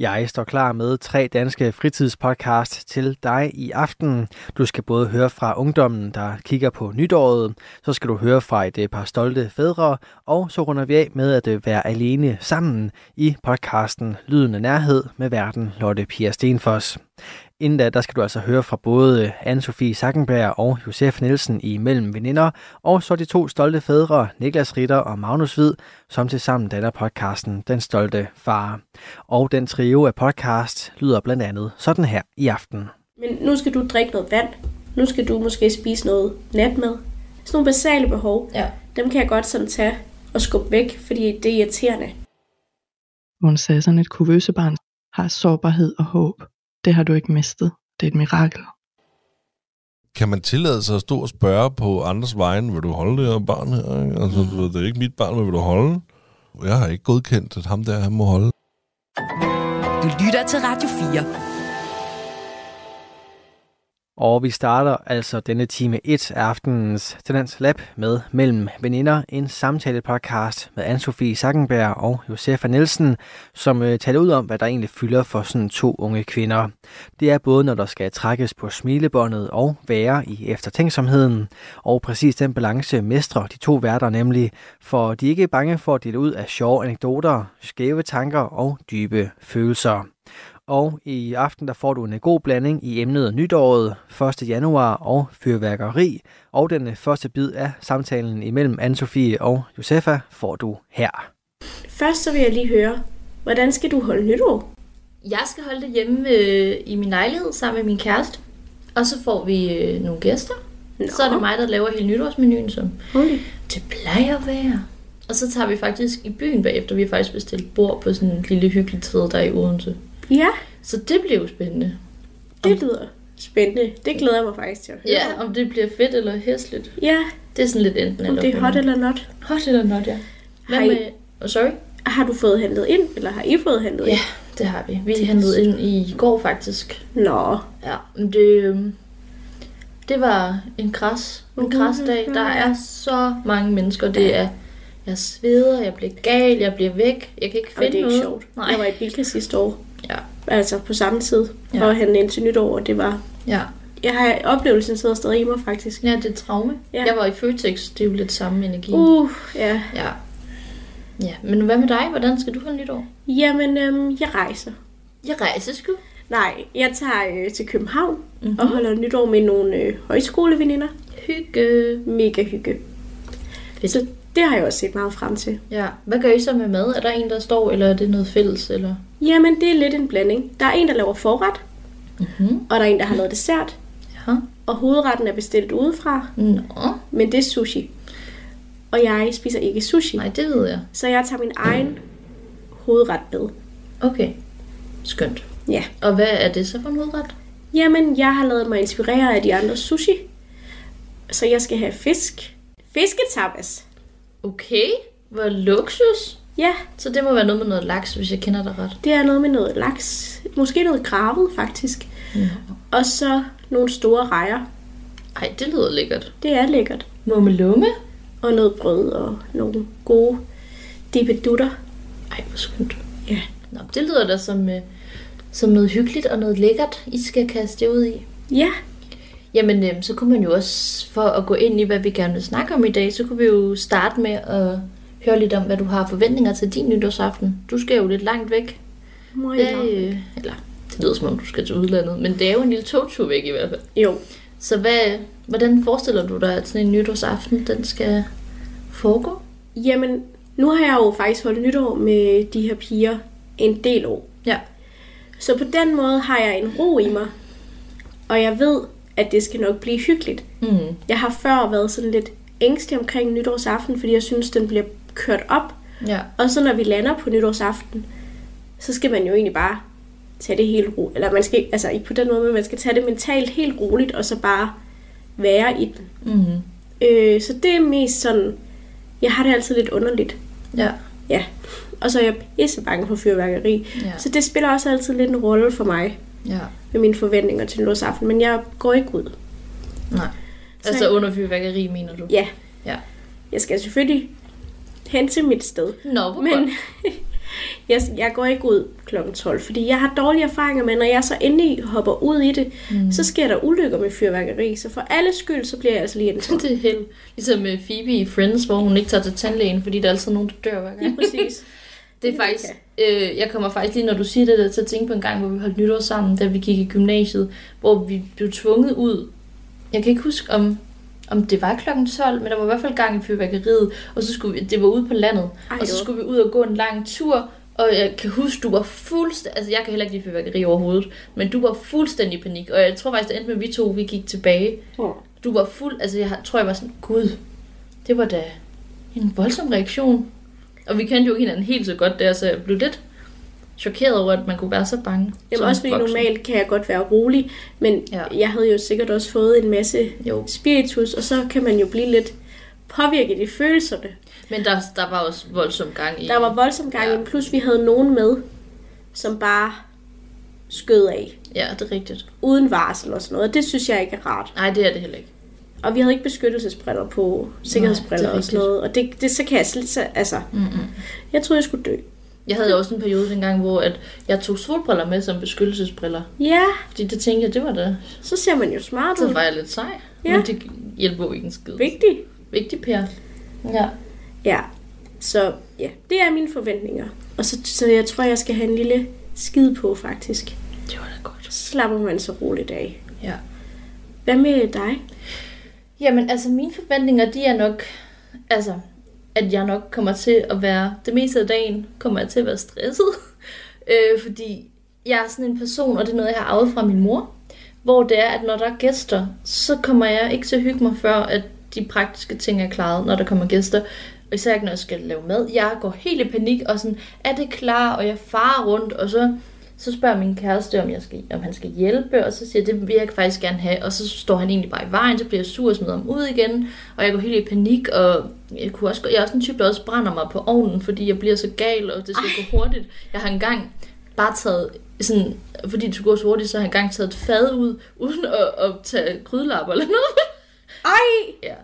Jeg står klar med tre danske fritidspodcast til dig i aften. Du skal både høre fra ungdommen, der kigger på nytåret, så skal du høre fra et øh, par stolte fædre, og så runder vi af med at øh, være alene sammen i podcasten Lyden af Nærhed med verden Lotte Pia Stenfoss. Inden da, der skal du altså høre fra både Anne-Sophie Sackenberg og Josef Nielsen i Mellem Veninder, og så de to stolte fædre, Niklas Ritter og Magnus Hvid, som til sammen danner podcasten Den Stolte Far. Og den trio af podcast lyder blandt andet sådan her i aften. Men nu skal du drikke noget vand. Nu skal du måske spise noget natmad. Sådan nogle basale behov, Ja. dem kan jeg godt sådan tage og skubbe væk, fordi det er irriterende. Hun sagde sådan, et kuvøsebarn har sårbarhed og håb. Det har du ikke mistet. Det er et mirakel. Kan man tillade sig at stå og spørge på andres vegne, vil du holde det her barn her? Ikke? Altså, du ved, det er ikke mit barn, men vil du holde? Jeg har ikke godkendt, at ham der, han må holde. Du lytter til Radio 4. Og vi starter altså denne time 1 af aftenens Tendens Lab med Mellem Veninder, en samtale-podcast med Anne-Sophie Sackenberg og Josefa Nielsen, som øh, taler ud om, hvad der egentlig fylder for sådan to unge kvinder. Det er både, når der skal trækkes på smilebåndet og være i eftertænksomheden, og præcis den balance mestre de to værter nemlig, for de er ikke bange for at dele ud af sjove anekdoter, skæve tanker og dybe følelser. Og i aften der får du en god blanding i emnet nytåret 1. januar og fyrværkeri. Og den første bid af samtalen imellem Anne-Sophie og Josefa får du her. Først så vil jeg lige høre, hvordan skal du holde nytår? Jeg skal holde det hjemme øh, i min lejlighed sammen med min kæreste. Og så får vi øh, nogle gæster. Nå. Så er det mig, der laver hele nytårsmenuen, som Holy. det plejer at være. Og så tager vi faktisk i byen bagefter. Vi har faktisk bestilt bord på sådan en lille hyggeligt sted der i Odense. Ja, Så det bliver jo spændende. det lyder spændende. Det glæder jeg mig faktisk til at høre. Ja, om det bliver fedt eller hæsligt. Ja, Det er sådan lidt enten om eller. det er hot eller not. Hot eller not, ja. Hvad Har I- med... Oh, sorry? Har du fået handlet ind, eller har I fået handlet Ja, ind? det har vi. Vi handlede ind i går faktisk. Nå, Ja, men det, øhm, det var en kras, en kras dag. Der er så mange mennesker. Det er, jeg sveder, jeg bliver gal, jeg bliver væk. Jeg kan ikke og det finde er ikke noget. sjovt. Nej. Jeg var i Bilka sidste år, Ja, altså på samme tid, Ja. og handle ind til nytår, og det var... ja. Jeg har oplevelsen sidder stadig i mig, faktisk. ja, det er traume. Ja. Jeg var i Føtex, det er jo lidt samme energi. Uh, ja. Ja. Ja, men hvad med dig? Hvordan skal du holde nytår? Jamen, øhm, jeg rejser. Jeg rejser sgu. Nej, jeg tager øh, til København Mhm. mm-hmm. og holder nytår med nogle øh, højskoleveninder. Hygge. Mega hygge. Fedt. Så det har jeg også set meget frem til. Ja, hvad gør I så med mad? Er der en, der står, eller er det noget fælles? Eller? Jamen, det er lidt en blanding. Der er en, der laver forret, Mhm. og der er en, der har lavet dessert. Ja. Og hovedretten er bestilt udefra, Nå, men det er sushi. Og jeg spiser ikke sushi. nej, det ved jeg. Så jeg tager min egen hovedret med. Okay, skønt. Ja. Og hvad er det så for en hovedret? Jamen, jeg har lavet mig inspirere af de andre sushi. Så jeg skal have fisk. Fisketapas. Okay, hvor luksus. Ja, Så det må være noget med noget laks, hvis jeg kender dig ret. det er noget med noget laks. Måske noget gravet, faktisk. Nå. Og så nogle store rejer. Ej, det lyder lækkert. Det er lækkert. Mummelumme? Og noget brød og nogle gode dippedutter. Ej, hvor skønt. Ja. Nå, det lyder da som, øh, som noget hyggeligt og noget lækkert, I skal kaste jer ud i. Ja, Jamen, øh, så kunne man jo også, for at gå ind i, hvad vi gerne vil snakke om i dag, så kunne vi jo starte med at høre lidt om, hvad du har forventninger til din nytårsaften. Du skal jo lidt langt væk. må Hvad, jeg. øh, eller, det lyder som om, du skal til udlandet, men det er jo en lille togtur væk i hvert fald. Jo, Så hvad, hvordan forestiller du dig, at sådan en nytårsaften, den skal foregå? jamen, nu har jeg jo faktisk holdt nytår med de her piger en del år. Ja. Så på den måde har jeg en ro i mig. Og jeg ved, at det skal nok blive hyggeligt. Mm. Jeg har før været sådan lidt ængstelig omkring nytårsaften, fordi jeg synes, den bliver kørt op. Ja. Og så når vi lander på nytårsaften, så skal man jo egentlig bare tage det helt roligt. Eller man skal, altså ikke på den måde, men man skal tage det mentalt helt roligt, og så bare være i den. Mm. Øh, så det er mest sådan, jeg har det altid lidt underligt. Ja. Ja. Og så er jeg pisse bange for fyrværkeri. Ja. Så det spiller også altid lidt en rolle for mig. Ja. med mine forventninger til nytårsaften, men jeg går ikke ud. Nej. Så Altså jeg- under fyrværkeri, mener du? Ja, Ja. jeg skal selvfølgelig hen til mit sted. Nå, hvor Men jeg, jeg går ikke ud kl. 12, fordi jeg har dårlige erfaringer med, når jeg så endelig hopper ud i det, mm. så sker der ulykker med fyrværkeri. Så for alle skyld, så bliver jeg altså lige en Det er helt ligesom med Phoebe i Friends, hvor hun ikke tager til tandlægen, fordi der er altid nogen, der dør hver gang. Præcis. Det er faktisk, øh, jeg kommer faktisk lige, når du siger det der, til at tænke på en gang, hvor vi holdt nytår sammen, da vi gik i gymnasiet, hvor vi blev tvunget ud. Jeg kan ikke huske, om, om det var klokken 12, men der var i hvert fald gang i fyrværkeriet, og så skulle vi, det var ude på landet, Ej, og så skulle vi ud og gå en lang tur, og jeg kan huske, du var fuldstændig, altså jeg kan heller ikke lide fyrværkeri overhovedet, men du var fuldstændig i panik, og jeg tror faktisk, det endte med, at vi to, vi gik tilbage. Åh. Du var fuld, altså jeg tror, jeg var sådan, gud, det var da en voldsom reaktion. Og vi kendte jo ikke hinanden helt så godt der, så jeg blev lidt chokeret over, at man kunne være så bange. Jamen også fordi voksen. normalt kan jeg godt være rolig, men Ja. jeg havde jo sikkert også fået en masse Jo. spiritus, og så kan man jo blive lidt påvirket i følelserne. Men der, der var også voldsom gang i. Der var voldsom gang, Ja. ja. plus vi havde nogen med, som bare skød af, Ja, det er rigtigt. uden varsel og sådan noget. Det synes jeg ikke er rart. Nej, det er det heller ikke. Og vi havde ikke beskyttelsesbriller på, sikkerhedsbriller Nej, det og sådan noget. Og det, det, så kan jeg slet så, altså, Mm-mm. jeg troede, jeg skulle dø. Jeg havde også en periode dengang, hvor at jeg tog solbriller med som beskyttelsesbriller. Ja, Fordi det tænkte jeg, det var da... så ser man jo smart Så ud. var jeg lidt sej. Ja. Men det hjælper jo ikke en skid. Vigtigt. Vigtig, Per. Ja. Ja, så ja, det er mine forventninger. Og så, så jeg tror, jeg skal have en lille skid på, faktisk. Det var da godt. Så slapper man så roligt af. Ja. Hvad med dig? Jamen, altså mine forventninger, de er nok, altså, at jeg nok kommer til at være, det meste af dagen kommer jeg til at være stresset, øh, fordi jeg er sådan en person, og det er noget, jeg har arvet fra min mor, hvor det er, at når der er gæster, så kommer jeg ikke til at hygge mig før, at de praktiske ting er klaret, når der kommer gæster. Og især ikke, når jeg skal lave mad. Jeg går helt i panik, og sådan, er det klar? Og jeg farer rundt, og så, så spørger min kæreste, om, jeg skal, om han skal hjælpe, og så siger jeg, det vil jeg faktisk gerne have. Og så står han egentlig bare i vejen, så bliver jeg sur og smider ham ud igen, og jeg går helt i panik, og jeg, kunne også, jeg er også en type, der også brænder mig på ovnen, fordi jeg bliver så gal, og det skal gå hurtigt. Jeg har engang bare taget sådan, fordi det skulle gå så hurtigt, så har jeg engang taget et fad ud, uden at, at tage krydelapper eller noget. Ej, Ja.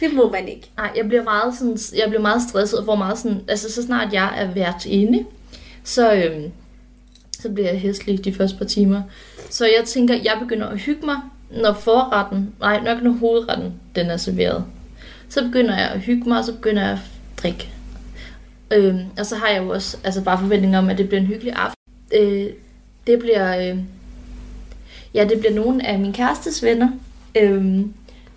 det må man ikke. Nej, jeg bliver meget sådan, jeg bliver meget stresset og får meget sådan, altså så snart jeg er vært inde, så, øhm, så bliver jeg hæslig de første par timer. Så jeg tænker, jeg begynder at hygge mig, når forretten, nej, nok når hovedretten, den er serveret. Så begynder jeg at hygge mig, og så begynder jeg at drikke. Øh, og så har jeg jo også altså bare forventninger om, at det bliver en hyggelig aften. Øh, det bliver, øh, ja, det bliver nogle af min kærestes venner. Øh,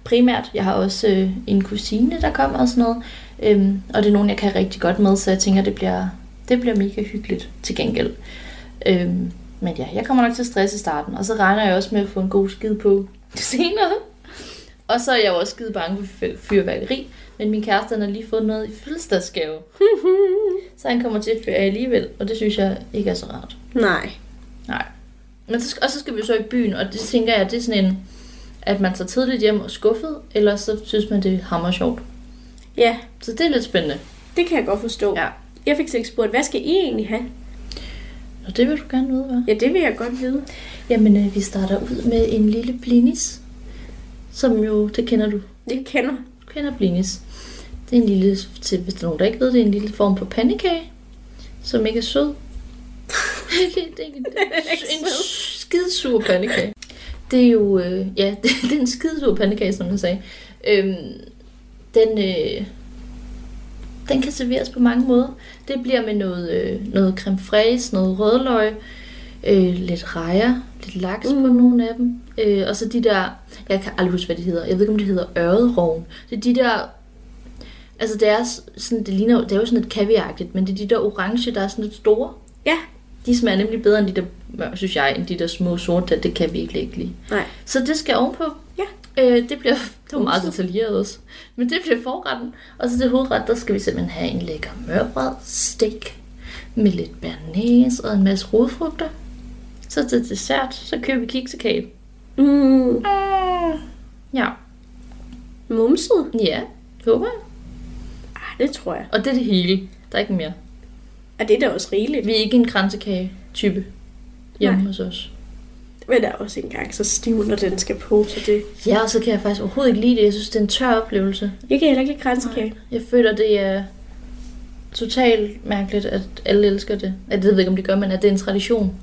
primært. Jeg har også øh, en kusine, der kommer og sådan noget. Øh, og det er nogen, jeg kan rigtig godt med, så jeg tænker, det bliver, det bliver mega hyggeligt til gengæld. Øhm, men ja, jeg kommer nok til stress i starten, og så regner jeg også med at få en god skid på senere. Og så er jeg jo også skide bange for fyr- fyrværkeri, men min kæreste har lige fået noget i fødselsdagsgave. så han kommer til at fyre alligevel, og det synes jeg ikke er så rart. Nej. Nej. Men så, og så skal vi så i byen, og det tænker jeg, det er sådan en, at man tager tidligt hjem og skuffet, eller så synes man, det er hammer sjovt. Ja, Så det er lidt spændende. det kan jeg godt forstå. Ja. Jeg fik ikke spurgt, hvad skal I egentlig have? Og det vil du gerne vide, hvad? Ja, det vil jeg godt vide. Jamen, øh, vi starter ud med en lille blinis, som jo, det kender du. Jeg kender. Du kender blinis. Det er en lille, til, hvis der er nogen, der ikke ved det, er en lille form for pandekage, som ikke er sød. det er en, en skidsur pandekage. Det er jo, øh, ja, det er en skidsur pandekage, som jeg sagde. Øhm, den, øh, den kan serveres på mange måder. Det bliver med noget, øh, noget creme fraise, noget rødløg, øh, lidt rejer, lidt laks mm. på nogle af dem. Øh, og så de der, jeg kan aldrig huske, hvad de hedder. Jeg ved ikke, om det hedder ørredroven. Det er de der, altså det er, sådan, det, ligner, det er jo sådan lidt kaviaragtigt, men det er de der orange, der er sådan lidt store. Ja. De smager nemlig bedre end de der, synes jeg, end de der små sorte, det kan vi ikke ikke lide. Nej. Så det skal ovenpå. Øh, det bliver, det var meget detaljeret også. Men det bliver forretten. Og så til hovedret, der skal vi simpelthen have en lækker mørbrad steak med lidt bernæs og en masse rodfrugter. Så til dessert, så køber vi kiksekage. Mm, Ja. mumset? Ja, håber jeg. Ah, det tror jeg. Og det er det hele. Der er ikke mere. Og det er da også rigeligt. Vi er ikke en kransekage-type hjemme Nej. hos os. Men der er også ikke engang så stiv, når den skal på, så det... Ja, og så kan jeg faktisk overhovedet ikke lide det. Jeg synes, det er en tør oplevelse. Jeg kan heller ikke lide kransekage. Jeg føler, det er totalt mærkeligt, at alle elsker det. At det ved jeg ikke, om det gør, men at det er en tradition.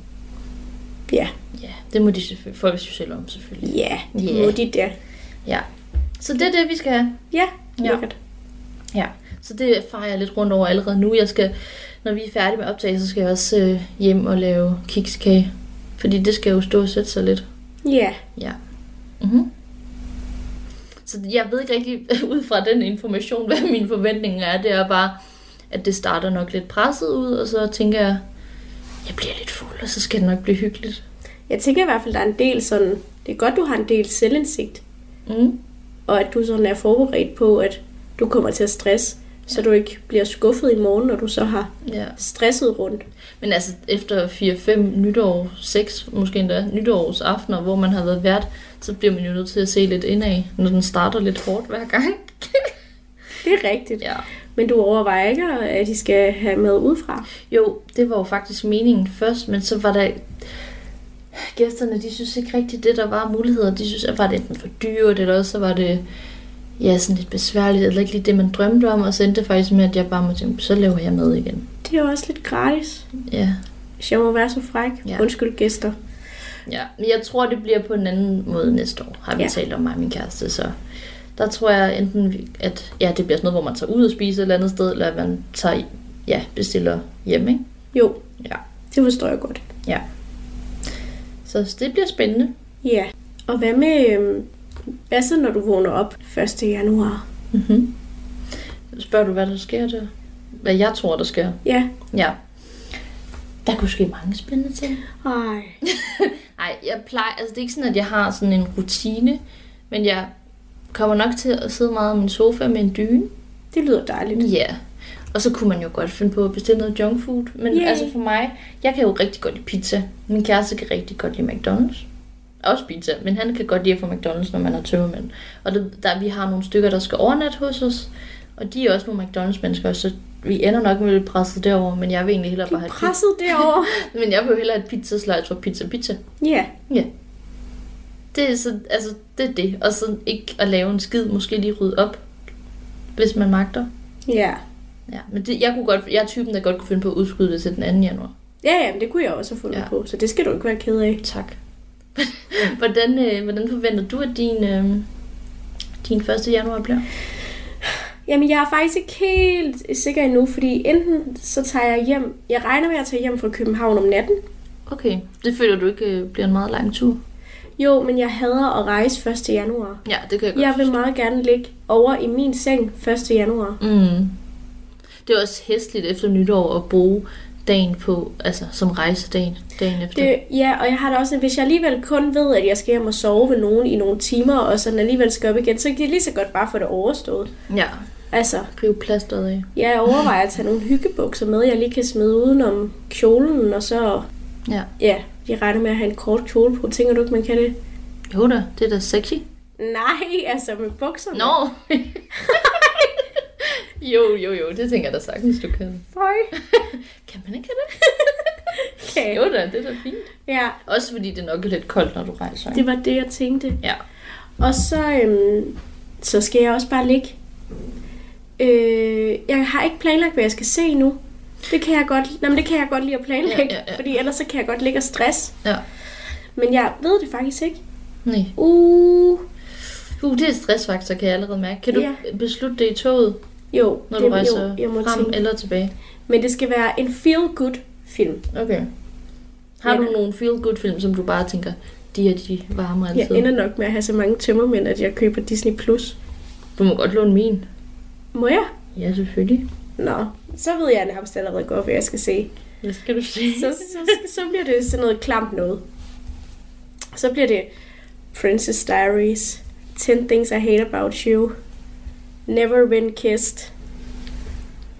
Ja. Ja, det må de selvfølgelig, folk jo selv om, selvfølgelig. Ja, Ja. yeah. må de der. Ja. Så det er det, vi skal have. Ja, Ja. lækkert. Ja. Så det farer jeg lidt rundt over allerede nu. Jeg skal, når vi er færdige med optagelse, så skal jeg også øh, hjem og lave kikskage. Fordi det skal jo stå og sætte sig lidt. Ja, Ja. Mm-hmm. Så jeg ved ikke rigtig, ud fra den information, hvad mine forventninger er. Det er bare, at det starter nok lidt presset ud, og så tænker jeg, jeg bliver lidt fuld, og så skal det nok blive hyggeligt. jeg tænker i hvert fald, der er en del sådan... Det er godt, du har en del selvindsigt, Mm. og at du sådan er forberedt på, at du kommer til at stresse, så du ikke bliver skuffet i morgen, når du så har Ja. stresset rundt. Men altså, efter 4-5 nytår, 6 måske endda nytårsaftener, hvor man har været vært, så bliver man jo nødt til at se lidt indad, når den starter lidt hårdt hver gang. Det er rigtigt. Ja. Men du overvejer ikke, at de skal have med udefra? Jo, det var jo faktisk meningen først, men så var der... Gæsterne, de synes ikke rigtigt, det der var muligheder. De synes, at var det enten for dyrt, eller også så var det ja, sådan lidt besværligt, eller ikke lige det, man drømte om, og så endte det faktisk med, at jeg bare må tænke, så laver jeg med igen. Det er jo også lidt gratis, Ja, hvis jeg må være så fræk. Ja. Undskyld gæster. ja. Men jeg tror, det bliver på en anden måde næste år, har vi Ja. talt om mig og min kæreste, så der tror jeg enten, at ja, det bliver sådan noget, hvor man tager ud og spiser et eller andet sted, eller at man tager, ja, bestiller hjem, ikke? Jo, Ja. det forstår jeg godt. Ja. Så det bliver spændende. Ja. Og hvad med... øhm, Hvad så, når du vågner op 1. januar? Mm-hmm. Spørger du, hvad der sker der? Hvad jeg tror, der sker? Ja. Ja. Der kunne ske mange spændende ting. Ej. Nej, jeg plejer... Altså, det er ikke sådan, at jeg har sådan en rutine, men jeg kommer nok til at sidde meget om min sofa med en dyne. Det lyder dejligt. Ja. Og så kunne man jo godt finde på at bestille noget junk food. Men Yay. altså for mig, jeg kan jo rigtig godt lide pizza. Min kæreste kan rigtig godt lide McDonald's. Også pizza, men han kan godt lide at få McDonald's, når man er tømmermænd. Og det, der, vi har nogle stykker, der skal overnatte hos os. Og de er også nogle McDonald's-mennesker, så vi ender nok med at blive presset derover, men jeg vil egentlig hellere bare have. Presset derovre. Men jeg vil hellere have et pizza slice for pizza pizza. ja. Ja. Det er, så, altså, det er det. Og så ikke at lave en skid, måske lige rydde op, hvis man magter. Ja. Ja, men det, jeg, kunne godt, jeg er typen, der godt kunne finde på at udskyde det til den 2. januar. Ja, ja, men det kunne jeg også have fundet. Ja. på, så det skal du ikke være ked af. Tak. hvordan, øh, hvordan forventer du, at din, øh, din 1. januar bliver? Jamen, jeg er faktisk ikke helt sikker endnu, fordi enten så tager jeg hjem... Jeg regner med at tage hjem fra København om natten. Okay, det føler du ikke øh, bliver en meget lang tur? Jo, men jeg hader at rejse 1. januar. Ja, det kan jeg godt Jeg vil forstå. meget gerne ligge over i min seng 1. januar. Mm. Det er også hæsligt efter nytår at bruge dagen på, altså som rejsedagen, dagen efter. Det, ja, og jeg har da også, hvis jeg alligevel kun ved, at jeg skal hjem og sove ved nogen i nogle timer, og sådan alligevel skal op igen, så kan jeg lige så godt bare få det overstået. Ja, Altså, rive plasteret af. jeg overvejer at tage nogle hyggebukser med, jeg lige kan smide udenom kjolen, og så, Ja. ja, jeg regner med at have en kort kjole på. Tænker du ikke, man kan det? Jo da, det er da sexy. Nej, altså med bukserne. Nå! jo, jo, jo, det tænker jeg da sagtens, du kan. Føj. Kan man ikke det? Okay. Jo da, det er da fint. Ja, Også fordi det nok er lidt koldt, når du rejser. det Ikke? var det, jeg tænkte. Ja. Og så, øhm, så skal jeg også bare ligge. Øh, jeg har ikke planlagt, hvad jeg skal se nu. Det kan jeg godt, nej, men det kan jeg godt lide at planlægge, Ja, ja, ja. fordi ellers så kan jeg godt ligge og stress. Ja. Men jeg ved det faktisk ikke. Nej. Uh, Uh, det er stressfaktor, kan jeg allerede mærke. Kan du Ja. beslutte det i toget, jo, når det, du rejser jo, jeg må frem tænke. eller tilbage? Men det skal være en feel-good film. Okay. Har Ja. du nogle feel-good film, som du bare tænker, de er de varme Jeg altid? ender nok med at have så mange tømmermænd, at jeg køber Disney+. Plus. Du må godt låne min. Må jeg? Ja, selvfølgelig. Nå, så ved jeg nærmest allerede godt, hvad jeg skal se. Hvad skal du sige? så, så, så bliver det sådan noget klamt noget. Så bliver det Princess Diaries, 10 Things I Hate About You, Never Been Kissed,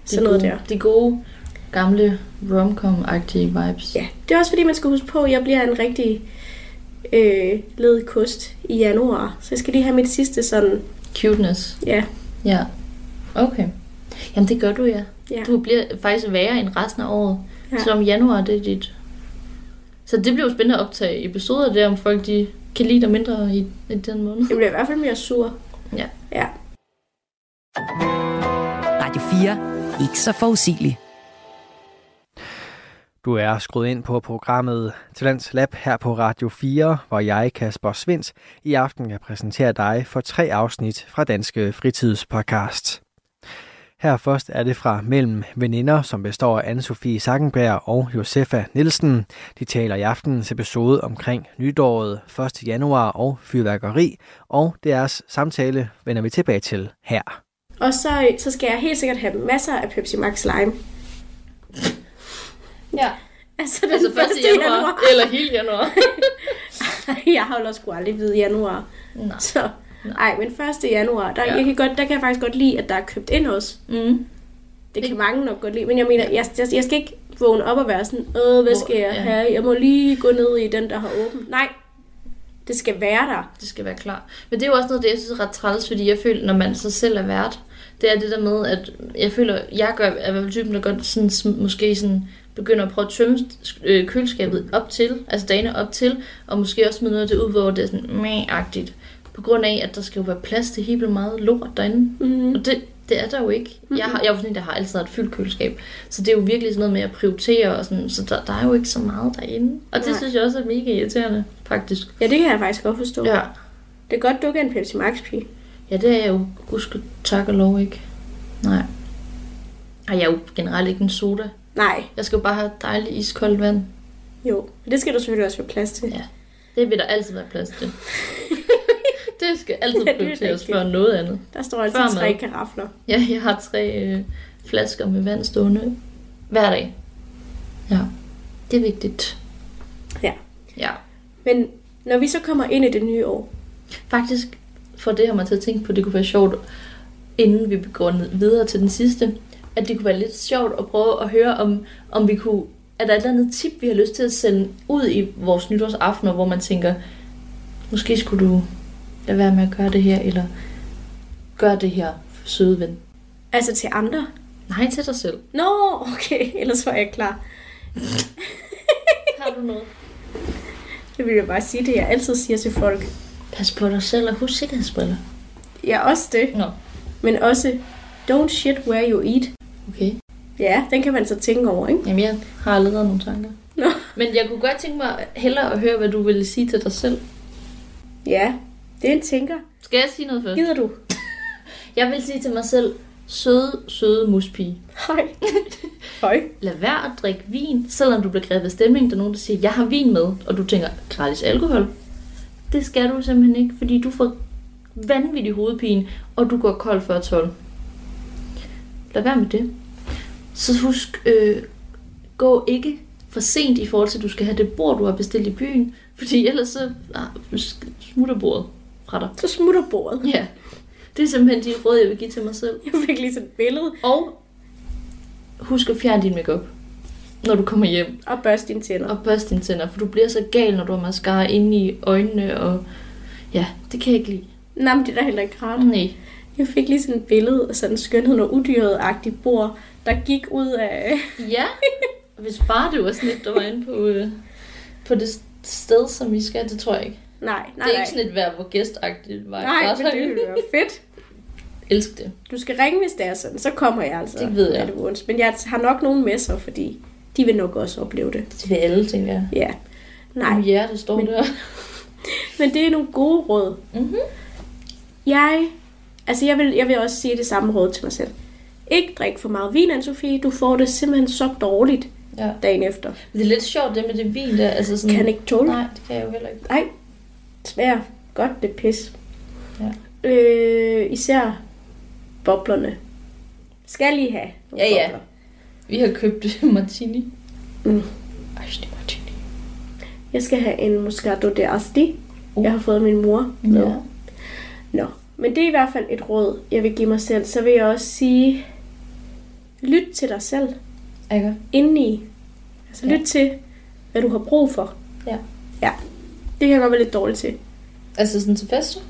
sådan noget der. De gode, gamle rom-com-agtige vibes. Ja, det er også fordi, man skal huske på, at jeg bliver en rigtig øh, led kost i januar. Så jeg skal lige have mit sidste sådan, Cuteness. ja, Ja. Okay. Jamen, det gør du, ja. ja. Du bliver faktisk værre end resten af året. Ja. Ja. Så om januar, det er dit Så det bliver jo spændende at optage episoder der, om folk de kan lide dig mindre i, i den måned. Jeg bliver i hvert fald mere sur. Ja. Ja. Radio 4. Ikke så forudsigelig. Du er skruet ind på programmet Talents Lab her på Radio 4, hvor jeg, Kasper Svens, i aften kan præsentere dig for tre afsnit fra Danske Fritidspodcast. Her først er det fra Mellem Veninder, som består af Anne-Sophie Sackenberg og Josefa Nielsen. De taler i aftenens episode omkring nytåret 1. januar og fyrværkeri, og deres samtale vender vi tilbage til her. Og så, så skal jeg helt sikkert have masser af Pepsi Max Lime. Ja. Altså den Altså 1. 1. januar, januar. eller hele januar. jeg holder sgu aldrig ved januar. Nej. Så, nej, men 1. januar, der, Ja. jeg kan godt, der kan jeg faktisk godt lide, at der er købt ind også. Mm. Det kan mange nok godt lide, men jeg mener, jeg, jeg, jeg skal ikke vågne op og være sådan, Åh, hvad skal jeg Ja. have? Jeg må lige gå ned i den, der har åbent. Nej, det skal være der. Det skal være klar. Men det er jo også noget, det jeg synes er ret træls, fordi jeg føler, når man så selv er vært, det er det der med, at jeg føler, jeg gør, er i hvert fald typen, der godt sådan, måske sådan begynder at prøve at tømme øh, køleskabet op til, altså dagene op til, og måske også med noget af det ud, hvor det er sådan meh-agtigt. På grund af, at der skal jo være plads til helt meget lort derinde. Mm. Og det, det er der jo ikke. Jeg, har, jeg er jo sådan en, der har altid et fyldt køleskab. Så det er jo virkelig sådan noget med at prioritere, og sådan, så der, der er jo ikke så meget derinde. Og det Nej. synes jeg også er mega irriterende, faktisk. Ja, det kan jeg faktisk godt forstå. Ja. Det er godt, du ikke er en Pepsi Max pige. Ja, det er jeg jo husk tak og lov ikke. Nej. Og jeg er jo generelt ikke en soda. Nej, Jeg skal jo bare have dejligt iskoldt vand. jo. Men det skal der selvfølgelig også være plads til. Ja. Det vil der altid være plads til. det skal altid Ja, er prioriteres før noget andet. Der står altid Før tre karafler. Ja, jeg har tre øh, flasker med vand stående hver dag. Ja, det er vigtigt. Ja. Ja. Men når vi så kommer ind i det nye år, Faktisk får det her mig til at tænke på, at det kunne være sjovt, inden vi går videre til den sidste, at det kunne være lidt sjovt at prøve at høre, om, om vi kunne... Er der et eller andet tip, vi har lyst til at sende ud i vores nytårsaftener, hvor man tænker, måske skulle du lade være med at gøre det her, eller gøre det her, søde ven. altså til andre. Nej, til dig selv. Nå, okay, ellers var jeg klar. Har du noget? Det vil jeg bare sige, det jeg altid siger til folk. Pas på dig selv og husk sikkerhedsbriller. Ja, også det. Nå, Men også, don't shit where you eat. okay. Ja, den kan man så tænke over, ikke? Jamen, jeg har allerede nogle tanker. Nå. Men jeg kunne godt tænke mig hellere at høre, hvad du ville sige til dig selv. Ja, det er en tænker. Skal jeg sige noget først? Gider du? Jeg vil sige til mig selv, søde, søde muspige. Hej. Høj. Lad være at drikke vin, selvom du bliver grebet af stemning. Der er nogen, der siger, jeg har vin med, og du tænker, gratis alkohol. Det skal du simpelthen ikke, fordi du får vanvittig hovedpine, og du går kold før 12. Lad være med det. Så husk, øh, gå ikke for sent i forhold til, at du skal have det bord, du har bestilt i byen, fordi ellers så ah, smutter bordet fra dig. Så smutter bordet. Ja, det er simpelthen de råd, jeg vil give til mig selv. Jeg fik lige sådan et billede. Og husk at fjerne din makeup, når du kommer hjem. Og børste dine tænder. Og børste dine tænder, for du bliver så gal, når du har mascara inde i øjnene. Og ja, det kan jeg ikke lide. Nej, men det er da heller ikke rart. Nej. Jeg fik lige sådan et billede af sådan en skønhed og udyret-agtigt bord, der gik ud af... Ja, hvis bare det var sådan lidt, der var inde på, øh, på det sted, som vi skal, det tror jeg ikke. Nej, Det nej, er nej. ikke sådan et vær hvor gæstagtigt. Nej, men det ville være fedt. Elsk det. Du skal ringe, hvis det er sådan. Så kommer jeg altså. Det ved jeg. Det. Men jeg har nok nogen med sig, fordi de vil nok også opleve det. Det vil alle, tænker jeg. Ja. Nej, Mit hjerte står Men- der. men det er nogle gode råd. Mhm. Jeg, altså jeg vil, jeg vil også sige det samme råd til mig selv. Ikke drik for meget vin, Anne-Sophie. Du får det simpelthen så dårligt Ja. dagen efter. Men det er lidt sjovt, det med det vin der. Altså sådan, Kan ikke tåle. Nej, det kan jeg jo heller ikke. Nej, svær. Godt, det pis. Ja. Øh, især boblerne. Skal lige have nogle Ja, ja. bobler. Vi har købt martini. Mm. Ej, det er martini. Jeg skal have en Moscato de Asti. Uh. Jeg har fået min mor. Ja. Nå, men det er i hvert fald et råd, jeg vil give mig selv. Så vil jeg også sige, lyt til dig selv Ikke? indeni. Altså Ja. lyt til, hvad du har brug for. Ja. Ja, det kan jeg godt være lidt dårlig til. Altså sådan til fester?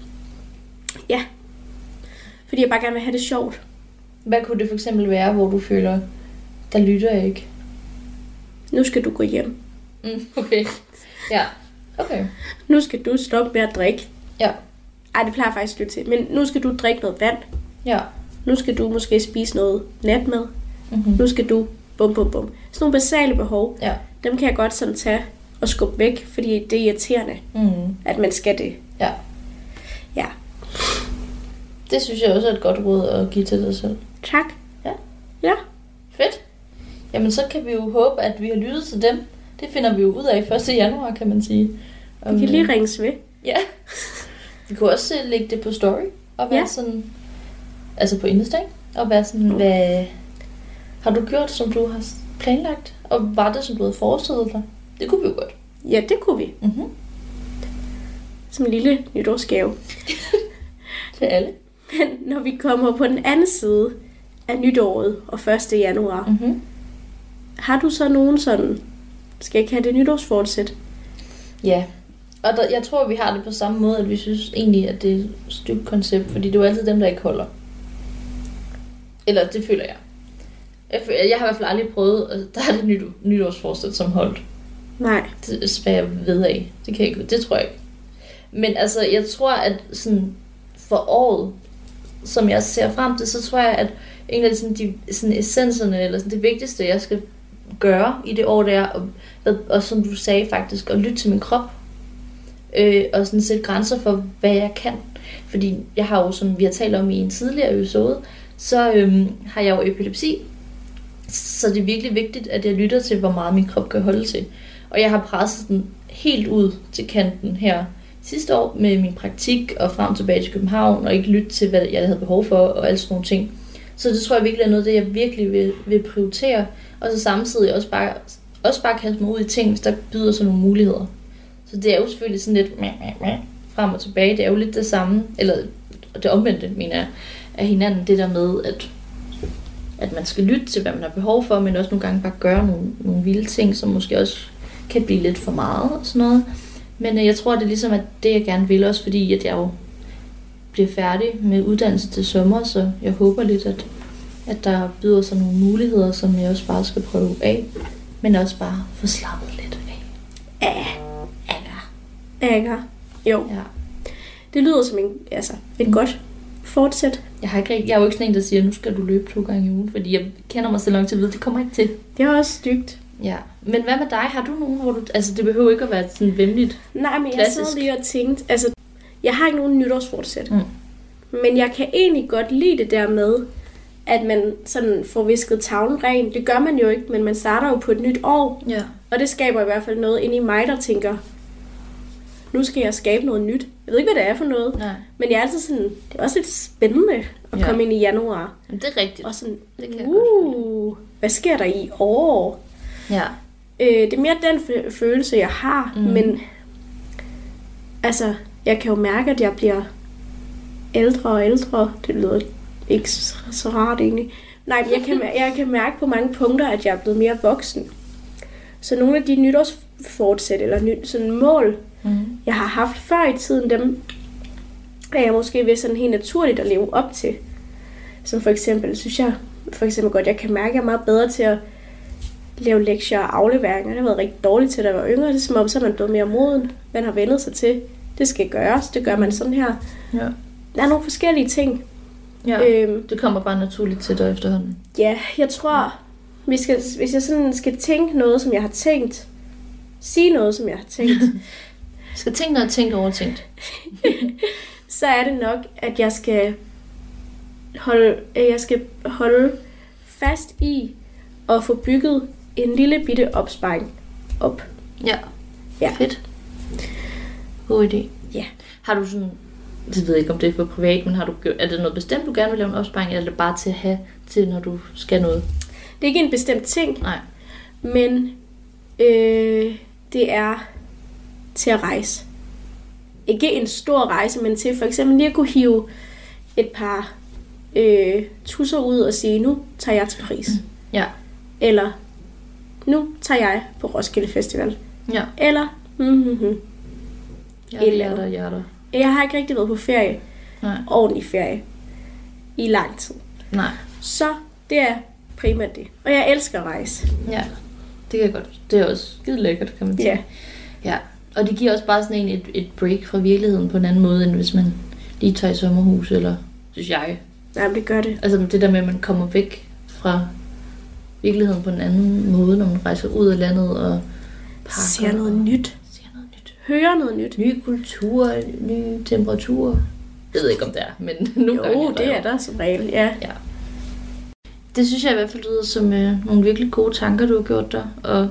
Ja, fordi jeg bare gerne vil have det sjovt. Hvad kunne det for eksempel være, hvor du føler, der lytter jeg ikke? Nu skal du gå hjem. Mm, okay. Ja. Okay. Nu skal du stoppe med at drikke. Ja. Ej, det plejer faktisk lytte til. Men nu skal du drikke noget vand. Ja. Nu skal du måske spise noget natmad. Mm-hmm. Nu skal du bum bum bum. Sådan nogle basale behov, Ja. dem kan jeg godt sådan tage og skubbe væk, fordi det er irriterende, Mm. at man skal det. Ja. Ja, Det synes jeg også er et godt råd at give til dig selv. tak. Ja. Ja. Jamen, så kan vi jo håbe, at vi har lyttet til dem. Det finder vi jo ud af 1. januar, kan man sige. vi kan lige ringes ved. Ja. Vi kunne også øh, lægge det på story. Og være Ja. sådan... Altså på Insta? Og være sådan, hvad... Har du gjort, som du har planlagt? Og var det, som du havde forestillet dig? Det kunne vi jo godt. Ja, det kunne vi. Mm-hmm. Som en lille nytårsgave. Til alle. Men når vi kommer på den anden side af nytåret og 1. januar, Mm-hmm. Har du så nogen sådan, skal jeg ikke have det nytårsfortsæt? Ja. Og der, jeg tror, vi har det på samme måde, at vi synes egentlig, at det er et stygt koncept, fordi det er jo altid dem, der ikke holder. Eller det føler jeg. Jeg, føler, jeg har i hvert fald aldrig prøvet, at der er det nyt, nytårsforsæt som holdt. Nej. Det skal jeg ved af. Det, kan jeg ikke, det tror jeg ikke. Men altså, jeg tror, at sådan for året, som jeg ser frem til, så tror jeg, at en af sådan, de sådan essenserne, eller sådan det vigtigste, jeg skal gøre i det år, det er, og, og som du sagde faktisk, at lytte til min krop. Øh, og sådan sætte grænser for, hvad jeg kan. Fordi jeg har jo, som vi har talt om i en tidligere episode, så øh, har jeg jo epilepsi. Så det er virkelig vigtigt, at jeg lytter til, hvor meget min krop kan holde til. Og jeg har presset den helt ud til kanten her sidste år med min praktik og frem tilbage til København, og ikke lytte til, hvad jeg havde behov for og alle sådan nogle ting. Så det tror jeg virkelig er noget, det jeg virkelig vil, vil prioritere. Og så samtidig også bare, også bare kaste mig ud i ting, hvis der byder sig nogle muligheder. Så det er jo selvfølgelig sådan lidt frem og tilbage. Det er jo lidt det samme, eller det omvendte, mener jeg, af hinanden. Det der med, at, at man skal lytte til, hvad man har behov for, men også nogle gange bare gøre nogle, nogle vilde ting, som måske også kan blive lidt for meget og sådan noget. Men øh, jeg tror, det er ligesom at det, jeg gerne vil, også fordi at jeg jo bliver færdig med uddannelse til sommer, så jeg håber lidt, at, at der byder sig nogle muligheder, som jeg også bare skal prøve af, men også bare få slappet lidt af. Ikke? Jo, Ja. det lyder som en, altså, et godt fortsæt. Jeg, har ikke, jeg er jo ikke sådan en, der siger, nu skal du løbe to gange i ugen, fordi jeg kender mig så langt til at vide, det kommer ikke til. Det er også stygt. Ja. Men hvad med dig? Har du nogen, hvor du... Altså, det behøver ikke at være sådan venligt. Nej, men jeg Klassisk. sad lige og tænkte, altså, jeg har ikke nogen nytårsfortsæt. Mm. Men jeg kan egentlig godt lide det der med, at man sådan får visket tavlen ren. Det gør man jo ikke, men man starter jo på et nyt år. Ja. Og det skaber i hvert fald noget inde i mig, der tænker, nu skal jeg skabe noget nyt. Jeg ved ikke, hvad det er for noget. Nej. Men jeg er altid sådan, det er også lidt spændende at Ja. komme ind i januar. Men det er rigtigt. Og sådan, Det kan uh, hvad sker der i år? Ja. Øh, det er mere den fø- følelse, jeg har, mm. men altså, jeg kan jo mærke, at jeg bliver ældre og ældre. Det lyder ikke så, så rart egentlig. Nej, men jeg kan, jeg kan mærke på mange punkter, at jeg er blevet mere voksen. Så nogle af de nytårsfortsæt, eller ny, sådan mål, Mm. jeg har haft før i tiden, dem er jeg måske ved sådan helt naturligt at leve op til. Som for eksempel, synes jeg for eksempel godt, jeg kan mærke, at jeg er meget bedre til at lave lektier og afleveringer. Det har været rigtig dårligt til, da jeg var yngre. Det er som om, så er man blevet mere moden. Man har vendet sig til, det skal gøres. Det gør man sådan her. Ja. Der er nogle forskellige ting. Ja. Øhm, Det kommer bare naturligt til dig efterhånden. ja, jeg tror, vi skal, hvis jeg sådan skal tænke noget, som jeg har tænkt, sige noget, som jeg har tænkt, skal tænke noget tænkt over tænkt. så er det nok, at jeg skal holde, at jeg skal holde fast i at få bygget en lille bitte opsparing op. Ja. Ja. Fedt. God idé. Ja. Har du sådan... Jeg ved ikke, om det er for privat, men har du, er det noget bestemt, du gerne vil lave en opsparing, eller er det bare til at have til, når du skal noget? Det er ikke en bestemt ting, Nej. men øh, det er til at rejse. Ikke en stor rejse, men til for eksempel lige at kunne hive et par øh, tusser ud og sige, nu tager jeg til Paris. Ja. Eller nu tager jeg på Roskilde Festival. Ja. Eller, mm-hmm. Hjerter, eller hjerter, hjerter. Jeg har ikke rigtig været på ferie, Nej. ordentlig ferie, i lang tid. Nej. Så det er primært det. Og jeg elsker at rejse. Ja. Det kan jeg godt. Det er også skide lækkert, kan man sige. Ja. Ja, og det giver også bare sådan en et, et break fra virkeligheden på en anden måde, end hvis man lige tager i sommerhus, eller synes jeg. Nej, men det gør det. Altså det der med, at man kommer væk fra virkeligheden på en anden måde, når man rejser ud af landet og pakker. Ser noget nyt. Ser noget nyt. Hører noget nyt. Nye kulturer, nye temperaturer. Jeg ved ikke, om det er, men gange Jo, der det jo. er der som regel, ja. Det synes jeg i hvert fald lyder som øh, nogle virkelig gode tanker, du har gjort der. Og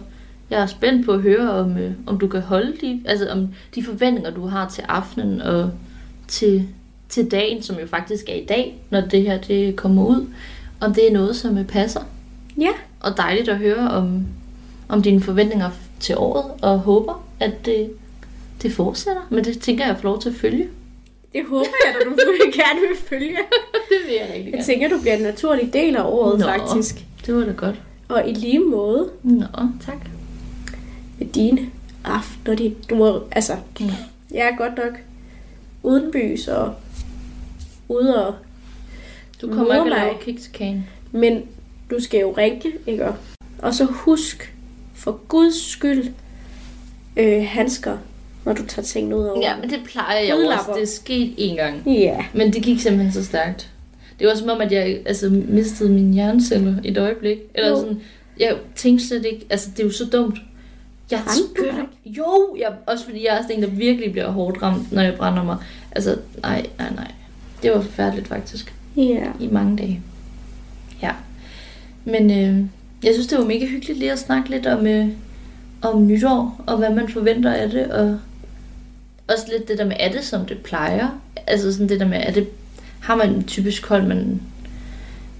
jeg er spændt på at høre, om, øh, om du kan holde de, altså om de forventninger, du har til aftenen og til, til dagen, som jo faktisk er i dag, når det her det kommer ud. Om det er noget, som øh, passer. Ja. Og dejligt at høre om, om dine forventninger til året, og håber, at det, det fortsætter. Men det tænker jeg får lov til at følge. Det håber jeg, at du vil- gerne vil følge. Det vil jeg rigtig Jeg tænker, du bliver en naturlig del af året, Nå. faktisk. Det var da godt. Og i lige måde Nå, tak. med dine aftener. De, du må, altså, Mm. jeg er godt nok udenbys og ude og... Du kommer ikke at lave mig. kikskagen. Men du skal jo ringe, ikke? Og så husk, for guds skyld, øh, handsker, når du tager tingene ud over. Ja, men det plejer jeg også. Det er sket en gang. Ja. Men det gik simpelthen så stærkt. Det var som om, at jeg altså, mistede mine hjerneceller i et øjeblik. Eller Jo. sådan, jeg tænkte slet ikke, altså det er jo så dumt. Jeg dig? Jo, jeg, også fordi jeg er sådan en, der virkelig bliver hårdt ramt, når jeg brænder mig. Altså, nej, nej, nej. Det var forfærdeligt faktisk. Ja. I mange dage. Ja. Men øh, jeg synes, det var mega hyggeligt lige at snakke lidt om, øh, om nytår, og hvad man forventer af det, og også lidt det der med, er det som det plejer? Altså sådan det der med, er det, har man typisk hold, man,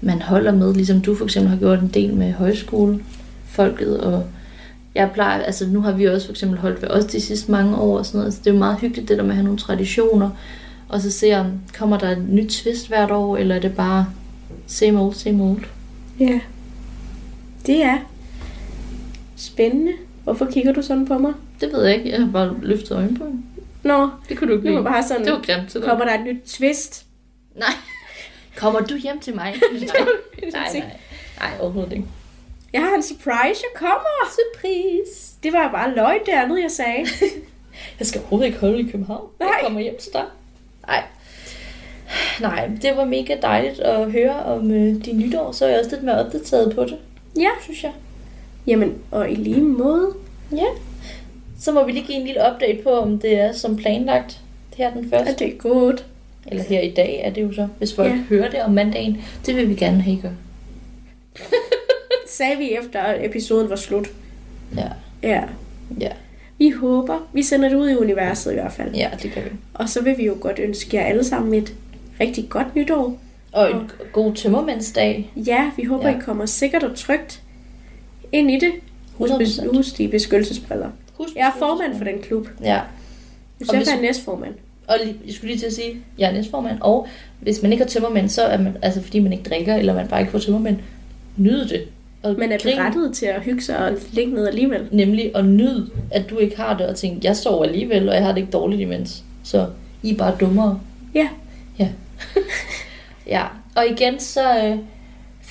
man holder med, ligesom du for eksempel har gjort en del med højskolefolket, og jeg plejer, altså nu har vi også for eksempel holdt ved os de sidste mange år og sådan noget, så det er jo meget hyggeligt det der med at have nogle traditioner, og så se om, kommer der et nyt twist hvert år, eller er det bare same old, same old? Ja. Det er spændende. Hvorfor kigger du sådan på mig? Det ved jeg ikke, jeg har bare løftet øjenbryn. Nå, Det kunne du ikke lide. bare sådan, Det var grimt til kommer der et nyt twist? Nej. Kommer du hjem til mig? Nej, nej, nej. Nej, overhovedet ikke. Jeg har en surprise, jeg kommer. Surprise. Det var bare løgn det andet, jeg sagde. Jeg skal overhovedet ikke holde i København. Jeg Nej. kommer hjem til dig. Nej. Nej, det var mega dejligt at høre om øh, de nytår, så er jeg også lidt mere opdateret på det, ja. synes jeg. Jamen, og i lige måde. Ja. Så må vi lige give en lille update på, om det er som planlagt her den første. Er det godt? Eller her i dag er det jo så, hvis folk Ja. hører det om mandagen. Det vil vi gerne have, I gør. Sagde vi efter, at episoden var slut. Ja. Ja. Ja. Vi håber, vi sender det ud i universet i hvert fald. Ja, det gør vi. Og så vil vi jo godt ønske jer alle sammen et rigtig godt nytår. Og en god tømmermændsdag. Ja, vi håber, Ja. I kommer sikkert og trygt ind i det. Husk, 100%. bes- husk de beskyttelsesbriller. Jeg er formand for den klub. Ja. Josef hvis- er næstformand. Og lige, jeg skulle lige til at sige, jeg er næstformand. Og hvis man ikke har tømmermænd, så er man, altså fordi man ikke drikker, eller man bare ikke får tømmermænd, nyd det. Og Man er grin, berettiget til at hygge sig og ligge ned alligevel. Nemlig at nyde, at du ikke har det, og tænke, jeg sover alligevel, og jeg har det ikke dårligt imens. Så I er bare dummere. Ja. Ja. ja, og igen så øh,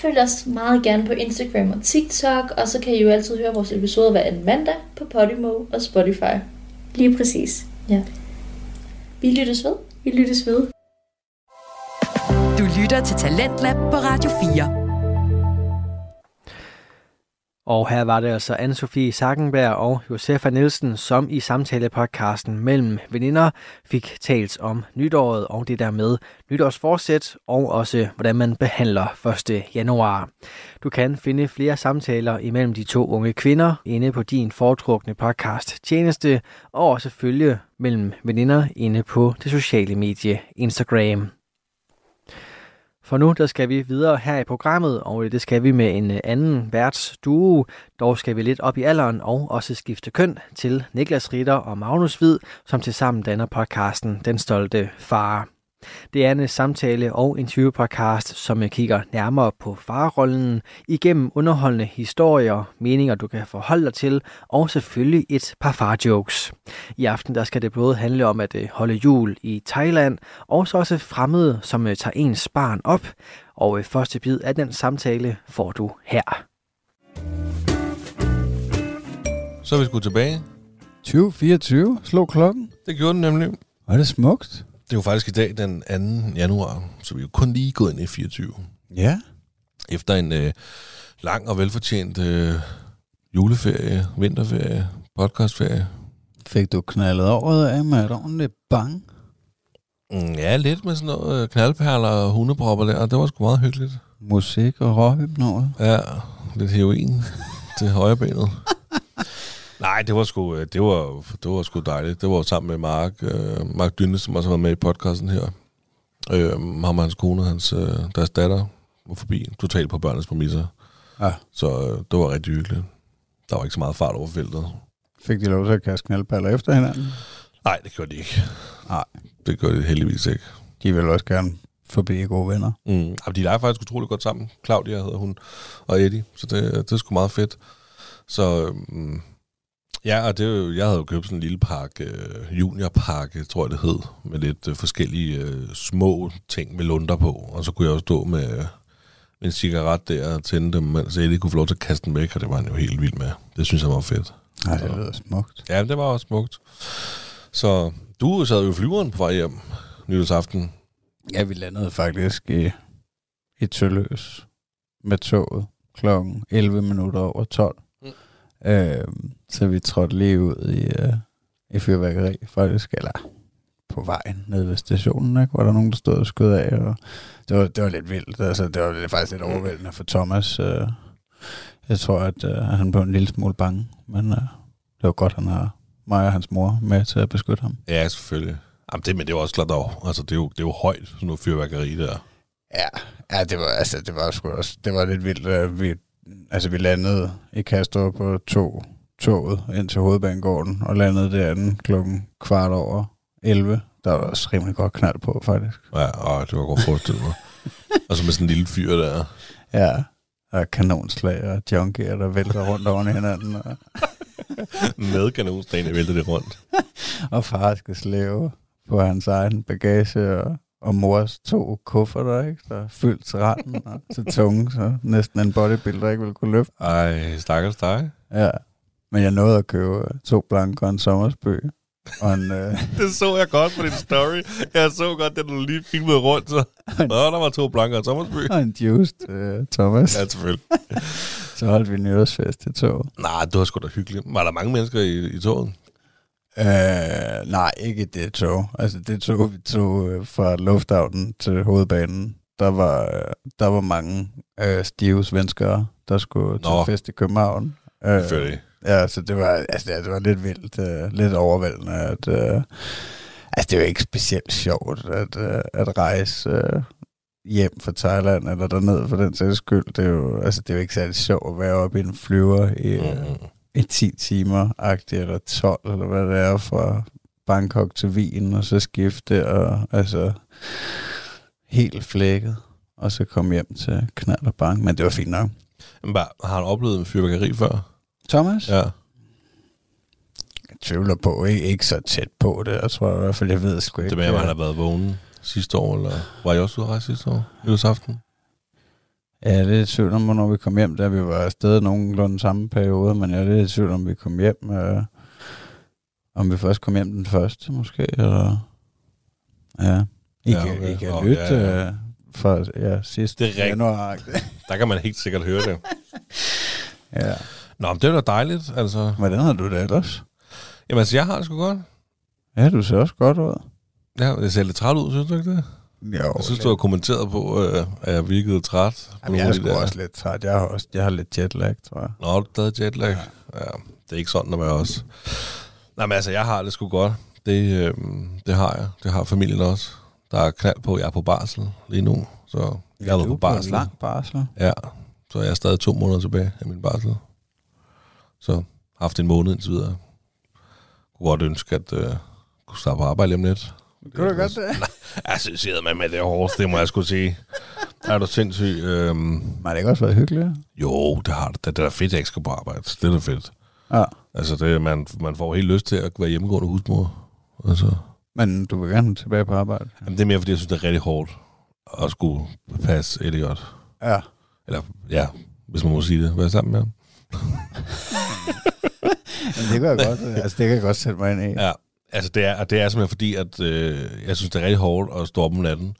følg os meget gerne på Instagram og TikTok, og så kan I jo altid høre vores episoder hver anden mandag på Podimo og Spotify. Lige præcis. Ja. Vi lyttes ved. Vi lyttes ved. Du lytter til Talentlab på Radio 4. Og her var det altså Anne-Sophie Sackenberg og Josefa Nielsen, som i samtalepodcasten mellem veninder fik talt om nytåret og det der med nytårsforsæt og også hvordan man behandler 1. januar. Du kan finde flere samtaler imellem de to unge kvinder inde på din foretrukne podcast tjeneste og også følge mellem veninder inde på det sociale medie Instagram. For nu der skal vi videre her i programmet, og øh, det skal vi med en øh, anden værtsduo. Dog skal vi lidt op i alderen og også skifte køn til Niklas Ritter og Magnus Hvid, som tilsammen danner podcasten Den Stolte Far. Det er en samtale- og interviewpodcast, som kigger nærmere på farrollen igennem underholdende historier, meninger du kan forholde dig til, og selvfølgelig et par farjokes. I aften der skal det både handle om at øh, holde jul i Thailand, og så også fremmede, som øh, tager ens barn op. Og øh, første bid af den samtale får du her. Så er vi sgu tilbage. 2024 slog klokken. Det gjorde den nemlig. Var det smukt? Det er jo faktisk i dag den 2. januar, så vi er jo kun lige gået ind i 24. Ja. Efter en øh, lang og velfortjent øh, juleferie, vinterferie, podcastferie. Fik du knaldet året af med et ordentligt bang? Mm, ja, lidt med sådan noget øh, knaldperler og hundepropper der, og det var sgu meget hyggeligt. Musik og råhypnol? Ja, lidt heroin til højrebenet. Nej, det var sgu, øh, det var, det var sgu dejligt. Det var sammen med Mark, øh, Mark Dynne, som også været med i podcasten her. Øh, ham og hans kone, hans, øh, deres datter, var forbi totalt på børnenes præmisser. Ja. Så øh, det var rigtig hyggeligt. Der var ikke så meget fart over feltet. Fik de lov til at kaste knaldpaller efter hinanden? Nej, det gjorde de ikke. Nej. Det gjorde de heldigvis ikke. De vil også gerne forbi gode venner. Mm. Jamen, de leger faktisk utrolig godt sammen. Claudia hedder hun, og Eddie. Så det, det er sgu meget fedt. Så mm, ja, og det, er jo- jeg havde jo købt sådan en lille pakke, øh, juniorpakke, tror jeg det hed, med lidt øh, forskellige øh, små ting med lunder på. Og så kunne jeg også stå med, øh, en cigaret der og tænde dem, mens Eddie kunne få lov til at kaste den væk, og det var han jo helt vild med. Det synes jeg var fedt. Nej, det lyder smukt. Ja, det var også smukt. Så du sad jo flyveren på vej hjem nytårsaften. Ja, vi landede faktisk i, i Tølløs med toget klokken 11 minutter over 12. Øh, så vi trådte lige ud i, øh, i fyrværkeri, faktisk, eller på vejen ned ved stationen, ikke? hvor der nogen, der stod og skød af. Og det, var, det var lidt vildt. Altså, det var lidt, faktisk lidt overvældende for Thomas. Øh, jeg tror, at øh, han blev en lille smule bange, men øh, det var godt, han har mig og hans mor med til at beskytte ham. Ja, selvfølgelig. Jamen, det, men det jo også klart dog. Altså, det er jo, det er jo højt, sådan noget fyrværkeri der. Ja, ja det var altså det var sgu også det var lidt vildt. Vi altså vi landede i Kastrup på to toget ind til hovedbanegården og landede derinde klokken kvart over 11. Der var også rimelig godt knald på faktisk. Ja, og det var godt forestillet mig. og så med sådan en lille fyr der. Ja, er kanonslag og junkier, der vælter rundt oven i hinanden. Og, Med kanonstagen vælter det rundt. og far skal slæve på hans egen bagage og, og mors to kufferter, ikke? Der er fyldt til randen og så tunge, så næsten en bodybuilder ikke ville kunne løfte. Ej, stakkels dig. Ja, men jeg nåede at købe to blanke og en sommersbøg. Og en, øh, Det så jeg godt på din story. Jeg så godt, da du lige filmede rundt. Så. Nå, der var to blanker og sommersby. og en juiced øh, Thomas. Ja, selvfølgelig. Så holdt vi nytårsfest i toget. Nej, det var sgu da hyggeligt. Var der mange mennesker i, i toget? Øh, nej, ikke det tog. Altså det tog, vi tog øh, fra lufthavnen til hovedbanen. Der var, øh, der var mange øh, stive svenskere, der skulle til Nå. fest i København. Øh, Selvfølgelig. Ja, så det var, altså, det var lidt vildt, øh, lidt overvældende. At, øh, altså, det er jo ikke specielt sjovt at, øh, at rejse øh, hjem fra Thailand, eller derned for den sags skyld. Det er jo, altså, det er jo ikke særlig sjovt at være oppe i en flyver i, øh, Mm. I 10 timer, eller 12, eller hvad det er, fra Bangkok til Wien, og så skifte, og altså helt flækket, og så komme hjem til knald og bang. Men det var fint nok. Men bare, har han oplevet en fyrværkeri før? Thomas? Ja. Jeg tvivler på, ikke, ikke så tæt på det. Jeg tror i hvert fald, jeg ved sgu ikke. Det med, at han har været vågen sidste år, eller var I også ude at rejse sidste år? Nytårsaften? Ja, det er lidt i tvivl om, hvornår vi kom hjem, da vi var afsted nogenlunde samme periode, men jeg er lidt i tvivl om, vi kom hjem. Øh, om vi først kom hjem den første, måske, eller... Ja. I Ja, kan, okay. I kan Nå, lytte ja, ja. øh, for ja, sidste Det er januar. Der kan man helt sikkert høre det. ja. Nå, men det er da dejligt, altså. Hvordan har du det ellers? Jamen, altså, jeg har det sgu godt. Ja, du ser også godt ud. Ja, jeg ser lidt træt ud, synes du ikke det? Jo, Jeg synes, du har kommenteret på, øh, at jeg virkede træt. på Jamen, jeg er sgu også lidt træt. Jeg har, også, jeg har lidt jetlag, tror jeg. Nå, du havde jetlag. Ja. ja. det er ikke sådan, at man også. Nej, men altså, jeg har det sgu godt. Det, øh, det har jeg. Det har familien også. Der er knald på. Jeg er på barsel lige nu. Så jeg er du på er barsel. lang barsel. Ja, så jeg er stadig to måneder tilbage af min barsel. Så haft en måned indtil videre. Kunne godt ønske, at øh, kunne starte på arbejde lige om lidt. Kunne du godt det? Jeg med med det hårdeste, det må jeg skulle sige. Er du sindssyg? Øhm, Har det ikke også været hyggeligt? jo, det har det. Det er da fedt, at jeg ikke skal på arbejde. Det er da fedt. Ja. Altså, det, man, man får helt lyst til at være hjemmegående husmor. Altså, Men du vil gerne tilbage på arbejde? jamen, det er mere, fordi jeg synes, det er rigtig hårdt at skulle passe Elliot. Ja. Eller, ja, hvis man må sige det. Være sammen med ham. Men det kan jeg godt, altså, det kan jeg godt sætte mig ind i. Ja, altså det er, og det er simpelthen fordi, at øh, jeg synes, det er rigtig hårdt at stå op om natten.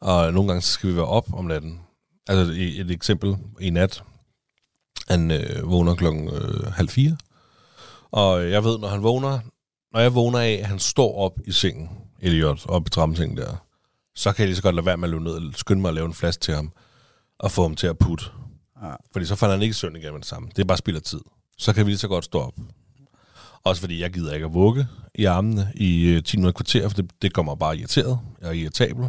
Og nogle gange så skal vi være op om natten. Altså et eksempel i nat. Han øh, vågner klokken øh, halv fire. Og jeg ved, når han vågner, når jeg vågner af, at han står op i sengen, Elliot, op i trampsengen der, så kan jeg lige så godt lade være med at løbe ned og skynde mig at lave en flaske til ham, og få ham til at putte. Ja. Fordi så falder han ikke i søvn igen med det samme. Det er bare spild af tid. Så kan vi lige så godt stå op. Også fordi jeg gider ikke at vugge i armene i øh, 10 minutter kvarter, for det, det kommer bare irriteret. Jeg er irritabel.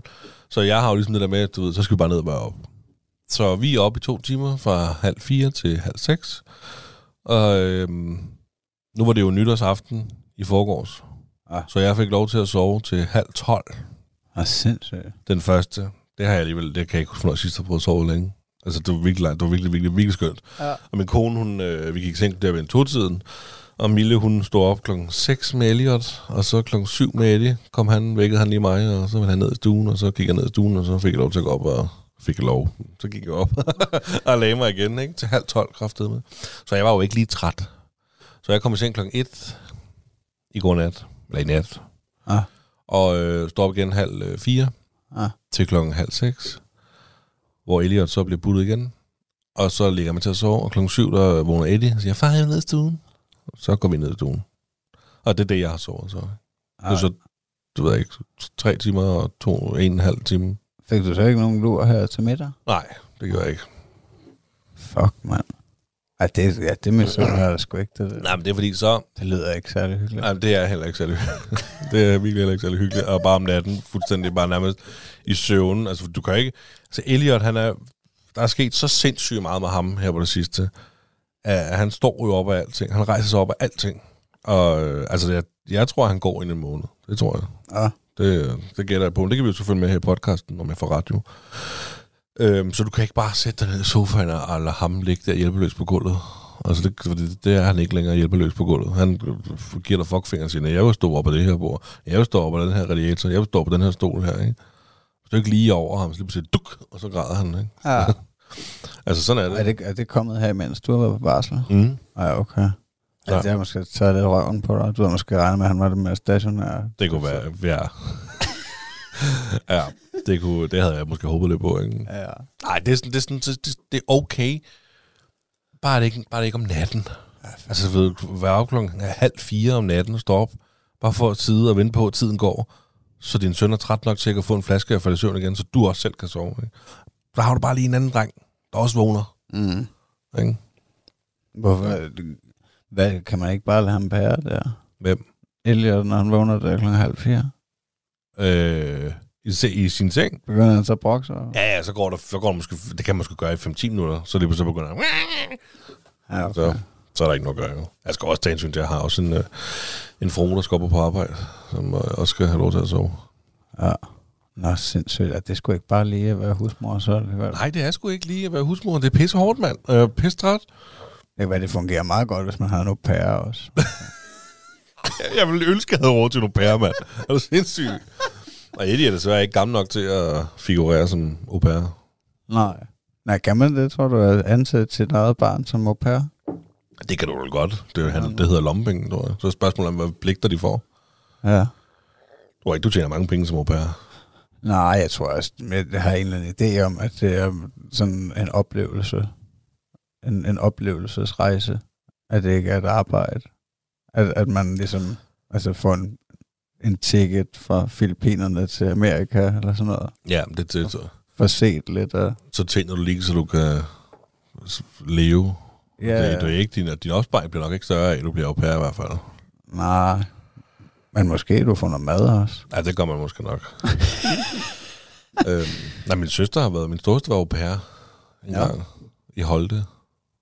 Så jeg har jo ligesom det der med, at du ved, så skal vi bare ned og være op. Så vi er oppe i to timer, fra halv fire til halv seks. Og øhm, nu var det jo nytårsaften i forgårs. Ah. Så jeg fik lov til at sove til halv tolv Og sindssygt. den første. Det har jeg alligevel, det kan jeg ikke huske, når jeg sidst har prøvet at sove længe. Altså, det var virkelig, det var virkelig, virkelig, virkelig skønt. Ja. Og min kone, hun, øh, vi gik i seng der ved en to-tiden, og Mille, hun stod op klokken 6 med Elliot, og så klokken 7 med Eddie, kom han, vækkede han lige mig, og så ville han ned i stuen, og så gik jeg ned i stuen, og så fik jeg lov til at gå op, og fik lov. Så gik jeg op og lagde mig igen, ikke? Til halv 12 kraftede med. Så jeg var jo ikke lige træt. Så jeg kom i seng klokken 1 i går nat, eller i nat, Ah. og øh, stod op igen halv øh, 4 Ah. til klokken halv 6, hvor Elliot så bliver puttet igen. Og så ligger man til at sove, og klokken 7, der vågner Eddie og siger, far, jeg er nede i stuen. Så går vi ned i stuen. Og det er det, jeg har sovet så. Det er så, du ved ikke, tre timer og to, en og en halv time. Fik du så ikke nogen lur her til middag? Nej, det gør jeg ikke. Fuck, mand. Ej, det, ja, det med sådan her er sgu ikke det. der. Nej, men det er fordi så... Det lyder ikke særlig hyggeligt. Nej, det er heller ikke særlig Det er virkelig heller ikke særlig hyggeligt. Og bare om natten, fuldstændig bare nærmest i søvn. Altså, du kan ikke... Altså, Elliot, han er... Der er sket så sindssygt meget med ham her på det sidste. At han står jo op af alting. Han rejser sig op af alting. Og øh, altså, jeg, jeg tror, han går ind en måned. Det tror jeg. Ja. Det, det gætter jeg på. Det kan vi jo selvfølgelig med her i podcasten, når jeg får radio. Øhm, så du kan ikke bare sætte dig ned i sofaen og lade ham ligge der hjælpeløs på gulvet. Altså, det, det, det er han ikke længere hjælpeløs på gulvet. Han giver dig fuckfinger og siger, "Nej, jeg vil stå op på det her bord. Jeg vil stå op på den her radiator. Jeg vil stå på den her stol her, ikke? Hvis du ikke lige over ham, så lige pludselig duk, og så græder han, ikke? Ja. Altså, sådan er det. Er det, er det kommet her, mens du har været på barsel? Mm. Nej, okay. Ja. Ja. Altså, jeg har måske taget lidt røven på dig. Du har måske regnet med, at han var det mere stationære. Det kunne være, ja. ja, det, kunne, det havde jeg måske håbet lidt på, ikke? Ja. Nej, det er, sådan, det, er sådan, det, det, det er okay. Bare det, ikke, bare det ikke om natten. Altså, ved, op klokken halv fire om natten og stå op. Bare for at sidde og vente på, at tiden går. Så din søn er træt nok til at få en flaske og falde i søvn igen, så du også selv kan sove. Ikke? Så har du bare lige en anden dreng, der også vågner. Mm. Ikke? Hvorfor? Hvad, kan man ikke bare lade ham bære der? Hvem? Elliot, når han vågner der klokken halv fire? Øh, i, se- I sin seng? Begynder han så at brokke sig? Ja, ja, så går, der, så går der måske, det kan man måske gøre i 5-10 minutter, så det så begynder han, Ja, okay. så, så er der ikke noget at gøre. Jo. Jeg skal også tage hensyn til, jeg har også en, øh, en frue, der skal op på arbejde, som øh, også skal have lov til at sove. Ja. Nå, sindssygt. At det skulle ikke bare lige at være husmor, så det. Nej, det er sgu ikke lige at være husmor. Det er pisse hårdt, mand. Er pisse træt. Det kan være, det fungerer meget godt, hvis man har nogle pærer også. Jeg ville ønske, at jeg havde råd til nogle pære, mand. Er du sindssyg? Og Eddie er desværre ikke gammel nok til at figurere som au pair. Nej. Nej, kan man det, tror du, at ansætte sit eget barn som au pair? Det kan du vel godt. Det, han, det hedder lommepenge, tror jeg. Så er spørgsmålet hvad pligter de får. Ja. Tror ikke, du tjener mange penge som au pair. Nej, jeg tror også, jeg har en eller anden idé om, at det er sådan en oplevelse. En, en oplevelsesrejse. At det ikke er et arbejde. At, at man ligesom altså får en, en ticket fra Filippinerne til Amerika, eller sådan noget. Ja, det, det, så, For set lidt af... så tjener du lige, så du kan leve. Ja, Det, det er ikke din, din opsparing bliver nok ikke større af, at du bliver au pair i hvert fald. Nej. Men måske du får noget mad også. Ja, det gør man måske nok. øhm, nej, min søster har været, min storeste var au pair en Ja. gang. I Holte.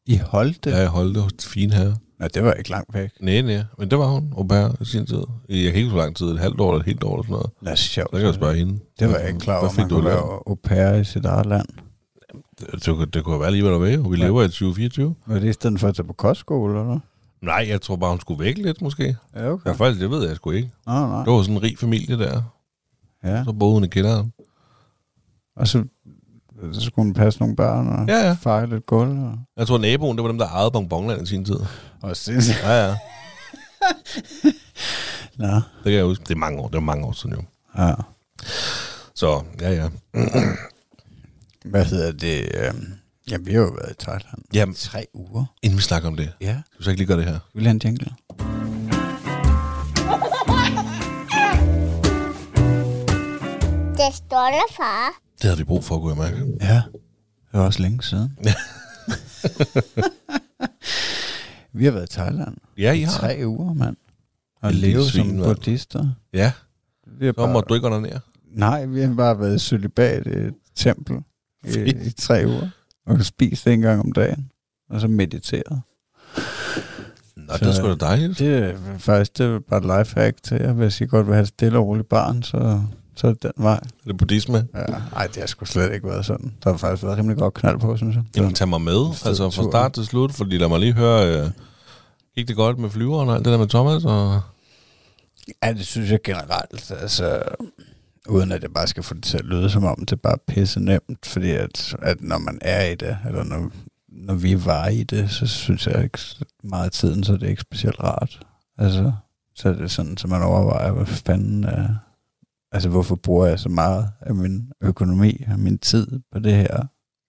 I holdt det? Ja, i Holte hos de fine herrer. Nej, det var ikke langt væk. Nej, nej. Men det var hun, au pair, i sin tid. Jeg kan ikke så lang tid, et halvt år eller et helt år eller sådan noget. Det er sjovt. Så kan jeg spørge hende. Det var jeg ikke klar over, man kunne være au pair i sit eget land. Det, det, kunne- det kunne være lige, hvad der var. Vi lever i 2024. Var det i stedet for at tage på kostskole, eller? Nej, jeg tror bare, hun skulle væk lidt, måske. Ja, okay. Ja, faktisk, det ved jeg sgu ikke. Nå, nej. Det var sådan en rig familie der. Ja. Så boede hun i kælderen. Og så, så skulle hun passe nogle børn og Ja, ja. feje lidt gulv. Og, Jeg tror, naboen, det var dem, der ejede Bonbonland i sin tid. og sindssygt. Ja, ja. Nå, Det kan jeg huske. Det er mange år. Det er mange år siden jo. ja. Så, ja, ja. Hvad hedder det? øhm, Jamen, vi har jo været i Thailand. Jamen, Tre uger. inden vi snakker om det, Ja. skal vi så ikke lige gøre det her? Vil du have en jingle? Det stolte far. Det havde vi brug for, kunne jeg mærke. Ja. Det var også længe siden. vi har været i Thailand. Ja, I i har. tre uger, mand. Og Lille leve svin, som mand. buddhister. Ja, Vi har så må bare, du ikke under ned. nej, vi har bare været i celibat i et tempel i, i tre uger. Og spist en gang om dagen. Og så mediteret. Nå, det er sgu da dejligt. Det er faktisk det er bare et lifehack til jer. Hvis I godt vil have et stille og roligt barn, så, så er det den vej. Det er buddhisme. Ja, ej, det har sgu slet ikke været sådan. Der har faktisk været rimelig godt knald på, synes jeg. Jamen, tag mig med, altså fra start til slut, fordi lad mig lige høre, øh, gik det godt med flyveren og alt det der med Thomas? Og... Ja, det synes jeg generelt. Altså, uden at jeg bare skal få det til at lyde som om, det er bare pisse nemt. Fordi at, at når man er i det, eller når, når vi var i det, så synes jeg ikke meget af tiden, så er det ikke specielt rart. Altså, så er det sådan, så man overvejer, hvad fanden er, altså hvorfor bruger jeg så meget af min økonomi og min tid på det her?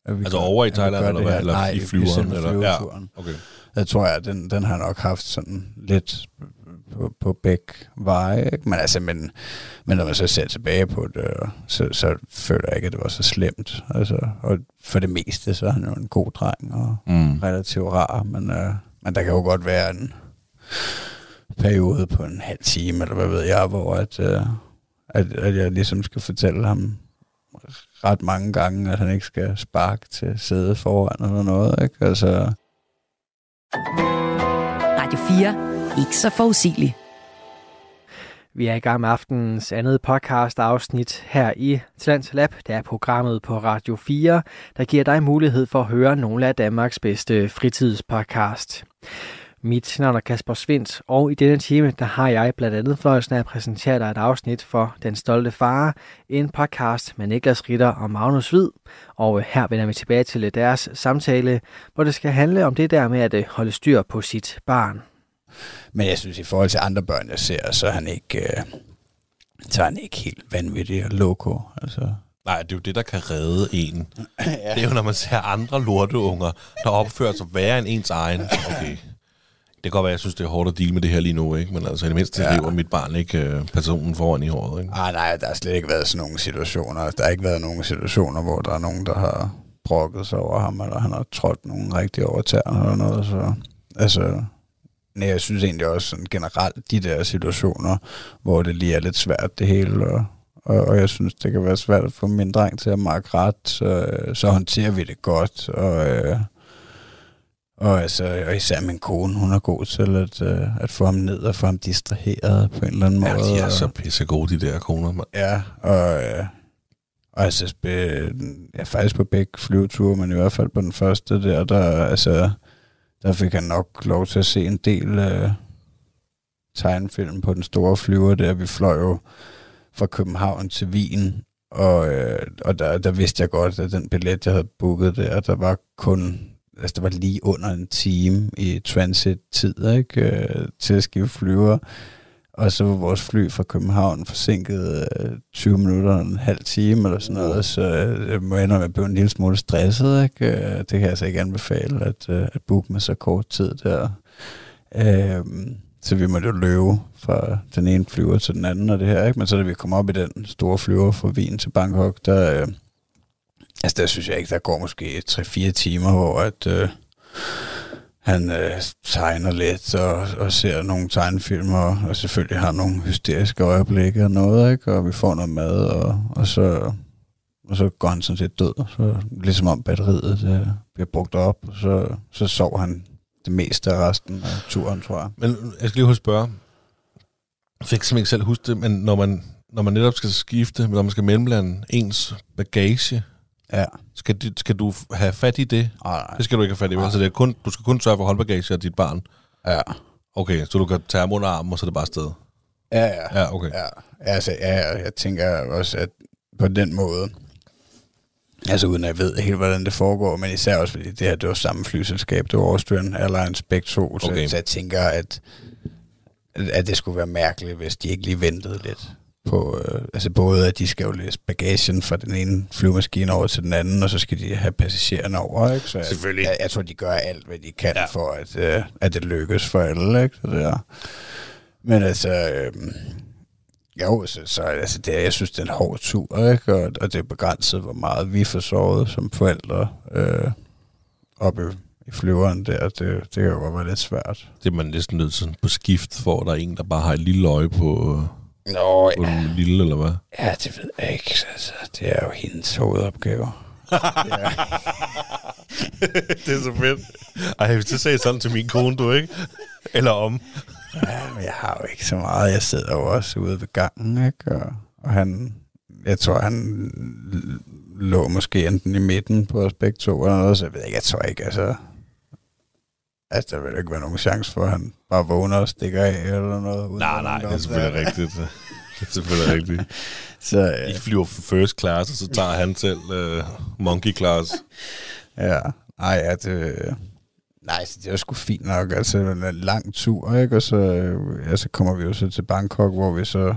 At vi Altså gør- over i Thailand, eller hvad? Eller Nej, i flyveren, eller- ja. Okay. Jeg tror, at den, den har nok haft sådan lidt på, på begge veje. Ikke? Men, altså, men, men når man så ser tilbage på det, så, så føler jeg ikke, at det var så slemt. Altså, og for det meste, så er han jo en god dreng og Mm. relativt rar. Men, øh, men der kan jo godt være en periode på en halv time, eller hvad ved jeg, hvor at, øh, at, at jeg ligesom skal fortælle ham ret mange gange, at han ikke skal sparke til sædet foran eller noget. Ikke? Altså, Radio 4. Ikke så forudsigelig. Vi er i gang med aftenens andet podcast afsnit her i Talents Lab. Det er programmet på Radio 4, der giver dig mulighed for at høre nogle af Danmarks bedste fritidspodcast. Mit navn er Kasper Svindt, og i denne time der har jeg blandt andet fornøjelsen af at præsentere dig et afsnit for Den Stolte Far, en podcast med Niklas Ritter og Magnus Hvid. Og her vender vi tilbage til deres samtale, hvor det skal handle om det der med at øh, holde styr på sit barn. Men jeg synes, i forhold til andre børn, jeg ser, så er han ikke, øh, så er han ikke helt vanvittig og loco. Altså. Nej, det er jo det, der kan redde en. ja. Det er jo, når man ser andre lorteunger, der opfører sig værre end ens egen. Okay. Det kan godt være, jeg synes, det er hårdt at deale med det her lige nu, ikke? Men altså, i det mindste ja. lever mit barn ikke øh, personen foran i håret, ikke? Ah, nej, der har slet ikke været sådan nogle situationer. Der har ikke været nogen situationer, hvor der er nogen, der har brokket sig over ham, eller han har trådt nogen rigtig over tæerne eller noget. Så, altså, nej, jeg synes egentlig også sådan generelt, de der situationer, hvor det lige er lidt svært det hele, og, og, og jeg synes, det kan være svært at få min dreng til at markere ret, så, så håndterer vi det godt, og, øh, og, altså, og især min kone, hun er god til at, øh, at få ham ned og få ham distraheret på en eller anden Ja, måde. de er og- så pissegode, de der koner, mand. Ja, og, øh, og altså, ja, faktisk på begge flyveture, men i hvert fald på den første der, der, altså, der fik han nok lov til at se en del øh, tegnfilm på den store flyver der. Vi fløj jo fra København til Wien, og, øh, og der, der vidste jeg godt, at den billet, jeg havde booket der, der var kun, altså der var lige under en time i transit-tid, ikke, øh, til at skifte flyver. Og så var vores fly fra København forsinket øh, 20 minutter og en halv time eller sådan noget, så øh, jeg må indrømme, at jeg blev en lille smule stresset. Ikke? Øh, Det kan jeg altså ikke anbefale, at, øh, at booke med så kort tid der. Øh, så vi måtte jo løbe fra den ene flyver til den anden og det her. Ikke? Men så da vi kom op i den store flyver fra Wien til Bangkok, der, øh, altså der synes jeg ikke, der går måske 3-4 timer, hvor at, øh, han øh, tegner lidt og, og ser nogle tegnefilm og, og selvfølgelig har nogle hysteriske øjeblikke og noget, ikke? og vi får noget mad, og, og, så, og så går han sådan set død. Så ligesom om batteriet det bliver brugt op, og så, så sov han det meste af resten af turen, tror jeg. Men jeg skal lige huske spørge. Jeg fik simpelthen ikke selv huske det, men når man, når man netop skal skifte, når man skal mellemlande ens bagage, Ja. skal, du- skal du have fat i det? Nej. Det skal du ikke have fat i, vel? Så det er kun, du skal kun sørge for håndbagage af dit barn. Ja. Okay, så du kan tage ham under armen, og så er det bare sted. Ja, ja. Ja, okay. Ja, altså, ja, ja, jeg tænker også, at på den måde, altså uden at jeg ved helt, hvordan det foregår, men især også, fordi det her, det var samme flyselskab, det var Austrian Airlines begge to, så, Okay. så jeg tænker, at at det skulle være mærkeligt, hvis de ikke lige ventede lidt på, øh, altså både at de skal jo læse bagagen fra den ene flyvemaskine over til den anden, og så skal de have passagererne over, ikke? Så jeg, Selvfølgelig. Jeg, jeg tror, de gør alt, hvad de kan ja. for, at, øh, at det lykkes for alle, ikke? Så det er. Men altså, øh, jo, så, så altså, det, er- jeg synes, det er en hård tur, ikke? Og, og det er begrænset, hvor meget vi får sovet som forældre øh, oppe i flyveren der. Det, det kan jo godt være lidt svært. Det er man næsten nødt til på skift, for der er en, der bare har et lille øje på, Nå, på den lille, eller hvad? Ja, det ved jeg ikke. Altså, det er jo hendes hovedopgave. det er så fedt. Ej, hvis du sagde sådan til min kone, du ikke? Eller om. Ja, men jeg har jo ikke så meget. Jeg sidder jo også ude ved gangen, ikke? Og, og han, jeg tror, han lå måske enten i midten på os begge to, eller noget, så jeg ved ikke, jeg tror ikke, altså... Altså, der vil ikke være nogen chance for, at han bare vågner og stikker af, eller noget. Nej, nej, det er selvfølgelig rigtigt. Det er selvfølgelig rigtigt. Så, øh, I flyver for first class, og så tager han selv uh, monkey class. Ja, nej, ja, det... Nej, så det var sgu fint nok. Altså, en lang tur, ikke? Og så, øh, ja, så kommer vi jo så til Bangkok, hvor vi så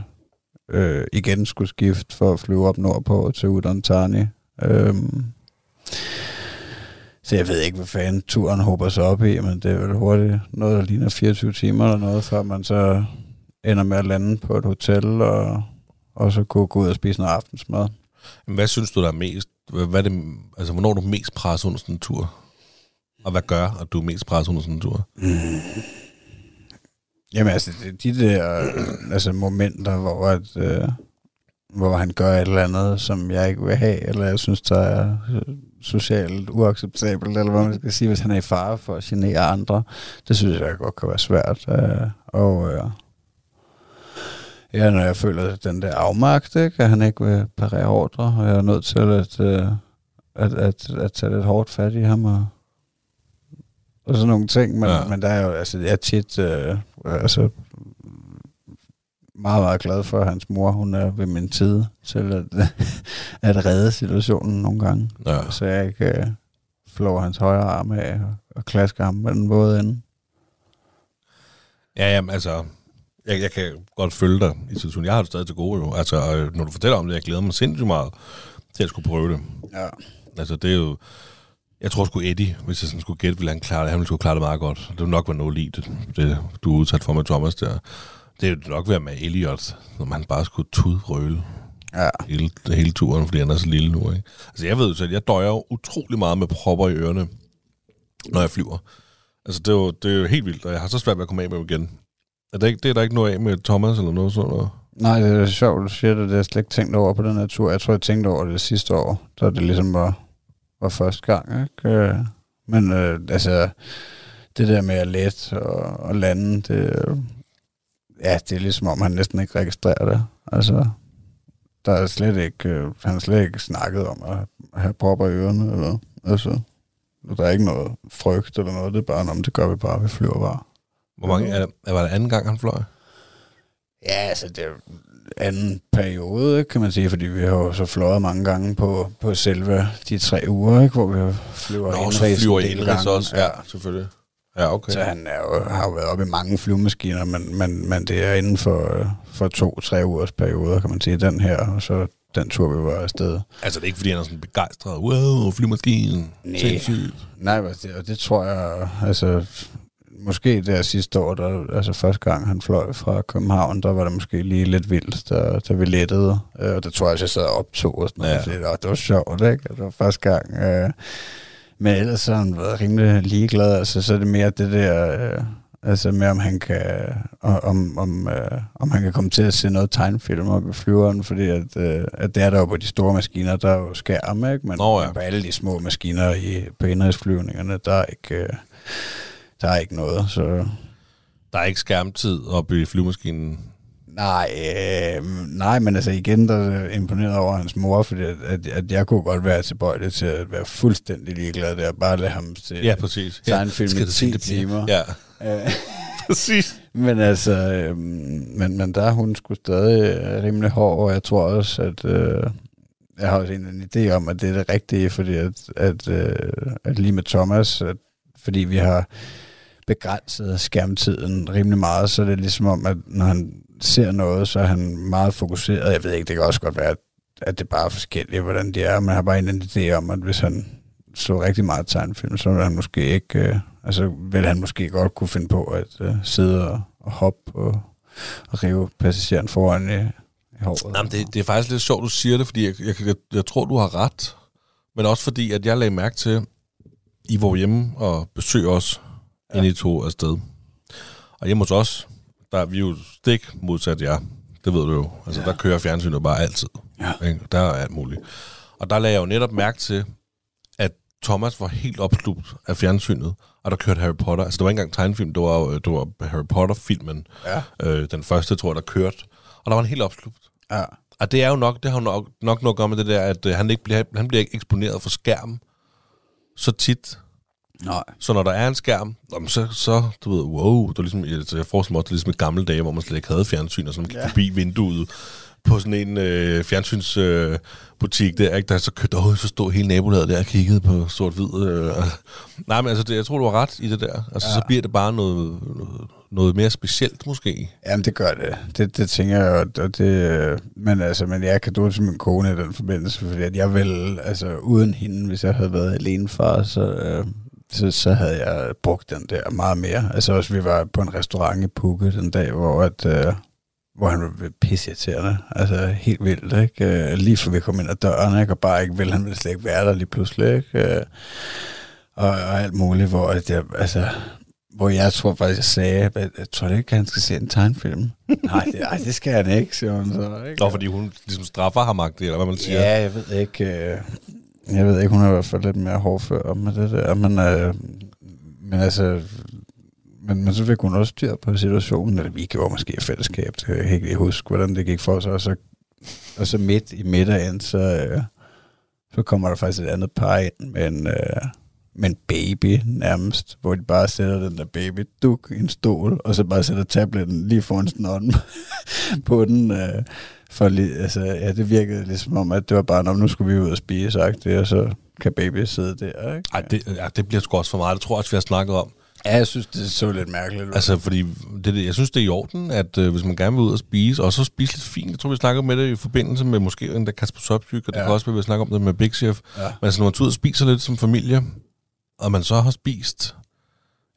øh, igen skulle skifte for at flyve op nordpå til Udon Thani. Øhm, så jeg ved ikke, hvad fanden turen håber sig op i, men det er vel hurtigt noget, der ligner 24 timer eller noget, før man så ender med at lande på et hotel, og, og så kunne gå ud og spise noget aftensmad. Hvad synes du, der er mest... Hvad er det, altså, hvornår er du mest presset under sådan en tur? Og hvad gør, at du er mest presset under sådan en tur? Jamen altså, de der øh, altså, momenter, hvor, at, øh, hvor han gør et eller andet, som jeg ikke vil have, eller jeg synes, der er øh, socialt uacceptabelt, eller hvad man skal sige, hvis han er i fare for at genere andre, det synes jeg godt kan være svært. Øh, og øh, ja, når jeg føler den der afmagt, ikke, at han ikke vil parere ordre, og jeg er nødt til at, øh, at, at, at tage lidt hårdt fat i ham, og, og sådan nogle ting, men, Ja. men der er jo, altså, jeg er tit, øh, altså, meget, meget glad for, at hans mor, hun er ved min side til at, at redde situationen nogle gange, Ja. så jeg ikke øh, flår hans højre arm af og, og klasker ham med den våde ende. Ja, jamen, altså... Jeg, jeg kan godt følge dig i situationen. Jeg har det stadig til gode jo. Altså, øh, når du fortæller om det, jeg glæder mig sindssygt meget til at skulle prøve det. Ja. Altså, det er jo... Jeg tror sgu Eddie, hvis jeg sådan skulle gætte, ville han klare det. Han ville sgu klare det meget godt. Det ville nok være noget lige det, det, du er udsat for med Thomas der. Det ville nok være med Elliot, når han bare skulle tudrøle Ja. hele, hele turen, fordi han er så lille nu. Ikke? Altså, jeg ved jo selv, jeg døjer jo utrolig meget med propper i ørerne, når jeg flyver. Altså, det er, jo, det er jo helt vildt, og jeg har så svært ved at komme af med dem igen. Er det, ikke, det er der ikke noget af med Thomas eller noget sådan noget? Nej, det er sjovt, du siger det. Det har jeg slet ikke tænkt over på den her tur. Jeg tror, jeg tænkte over det sidste år, da det ligesom var, var første gang. Ikke? Øh, Men øh, altså, det der med at lette og, og lande, det, ja, det er ligesom om, han næsten ikke registrerer det. Altså, der er slet ikke, øh, han har slet ikke snakket om at have propper i ørerne. Eller, altså, der er ikke noget frygt eller noget. Det er bare, om det gør vi bare, vi flyver bare. Hvor mange, er, er, var det anden gang, han fløj? Ja, altså det er anden periode, kan man sige, fordi vi har jo så fløjet mange gange på, på selve de tre uger, ikke, hvor vi flyver Nå, så flyver en del indrigs gange. også. Ja, selvfølgelig. Ja, okay. Så han er jo, har jo været oppe i mange flyvemaskiner, men, men, men det er inden for, for to-tre ugers perioder, kan man sige, den her, og så den tur, vi var afsted. Altså, det er ikke, fordi han er sådan begejstret. Wow, flymaskinen. Nej. Men det, og det tror jeg, altså, måske der sidste år, der, altså første gang han fløj fra København, der var det måske lige lidt vildt, da, da vi lettede. Øh, og det tror jeg også, jeg sad og optog og sådan noget, Ja. det var, det var sjovt, ikke? Og Det var første gang. Øh, men ellers har han været rimelig ligeglad, altså så er det mere det der, øh, altså med om han kan, om, om, øh, om han kan komme til at se noget tegnefilm op i flyveren, fordi at, øh, at det er der jo på de store maskiner, der er jo skærm, ikke? Men, Nå ja. på alle de små maskiner i, på indrigsflyvningerne, der er ikke, øh, der er ikke noget, så Der er ikke skærmtid oppe i flymaskinen. Nej, øh, nej, men altså igen, der er imponeret over hans mor, fordi at, at, at jeg kunne godt være tilbøjelig til at være fuldstændig ligeglad der, bare lade ham se Ja, præcis. tegnefilm Skal i du se 10 det bliver- timer. Ja, Øh, præcis. Men altså, øh, men, men der er hun sgu stadig øh, rimelig hård, og jeg tror også, at øh, jeg har også en, en idé om, at det er det rigtige, fordi at, at, øh, at lige med Thomas, at, fordi vi har begrænset skærmtiden rimelig meget, så det er ligesom om, at når han ser noget, så er han meget fokuseret. Jeg ved ikke, det kan også godt være, at, det bare er forskelligt, hvordan det er. Man har bare en idé om, at hvis han så rigtig meget tegnefilm, så ville han måske ikke, øh, altså ville han måske godt kunne finde på at øh, sidde og, og hoppe og, og rive passageren foran i, i håret. Jamen, det, det er faktisk lidt sjovt, du siger det, fordi jeg, jeg, jeg, jeg tror, du har ret. Men også fordi, at jeg lagde mærke til, I var hjemme og besøg os, ja. inden I tog afsted. Og hjemme hos os, der er vi jo stik modsat jer. Det ved du jo. Altså, ja. der kører fjernsynet bare altid. Ja. Ikke? Der er alt muligt. Og der lagde jeg jo netop mærke til, at Thomas var helt opslugt af fjernsynet, og der kørte Harry Potter. Altså, det var ikke engang tegnefilm, det var, jo- det var Harry Potter-filmen. Ja. Øh, den første, tror jeg, der kørte. Og der var han helt opslugt. Ja. Og det er jo nok, det har jo nok, nok noget at gøre med det der, at øh, han, ikke bliver, han bliver ikke eksponeret for skærm så tit. Nej. Så når der er en skærm, så, så du ved, wow, det er ligesom, jeg forestiller mig også, det er ligesom i gamle dage, hvor man slet ikke havde fjernsyn, og så man gik ja. forbi vinduet på sådan en øh, fjernsynsbutik øh, butik der, ikke? der så kørte, åh, så stod hele nabolaget der og kiggede på sort-hvid. Øh. Nej, men altså, det, jeg tror, du har ret i det der. Altså, ja. så bliver det bare noget, noget, mere specielt, måske. Jamen, det gør det. Det, det tænker jeg, og og det, øh, men, altså, men jeg kan dårligt til min kone i den forbindelse, fordi at jeg vil, altså uden hende, hvis jeg havde været alene far, så, øh, så, så havde jeg brugt den der meget mere. Altså også, vi var på en restaurant i Pukket den dag, hvor, at, øh, hvor han var pisseirriterende. Altså helt vildt, ikke? Øh, lige for vi kom ind ad døren, ikke? Og bare ikke vil, han ville slet ikke være der lige pludselig, ikke? Øh, og, og alt muligt, hvor at jeg, altså, hvor jeg tror faktisk, jeg sagde, at jeg tror ikke, at han skal se en tegnfilm. nej, det, ej, det skal han ikke, siger hun så. Ikke? Nå, fordi hun ligesom straffer ham, eller hvad man siger. Ja, jeg ved ikke. Øh, jeg ved ikke, hun er i hvert fald lidt mere hårdfør med det der, men, øh, men altså, men, men så fik hun også styr på situationen, eller vi gjorde måske i fællesskab, det kan jeg ikke lige huske, hvordan det gik for sig, og så, og så midt i middagen, så, øh, så kommer der faktisk et andet par ind med en, øh, med en baby nærmest, hvor de bare sætter den der baby duk i en stol, og så bare sætter tabletten lige foran snotten på den. Øh, for altså, ja, det virkede ligesom om, at det var bare, "Nå, nu skulle vi ud og spise, sagt det, og så kan baby sidde der, ikke? Ej, det, ja, det bliver sgu også for meget. Det tror jeg også, vi har snakket om. Ja, jeg synes, det så lidt mærkeligt ud. Altså, fordi det, det- jeg synes, det er i orden, at øh, hvis man gerne vil ud og spise, og så spise lidt fint. Jeg tror, vi snakker med det i forbindelse med måske den der Kasper Sopsyk, og det Ja. kan også være, vi snakker om det med Big Chef. Ja. Men altså, når man tager ud og spiser lidt som familie, og man så har spist,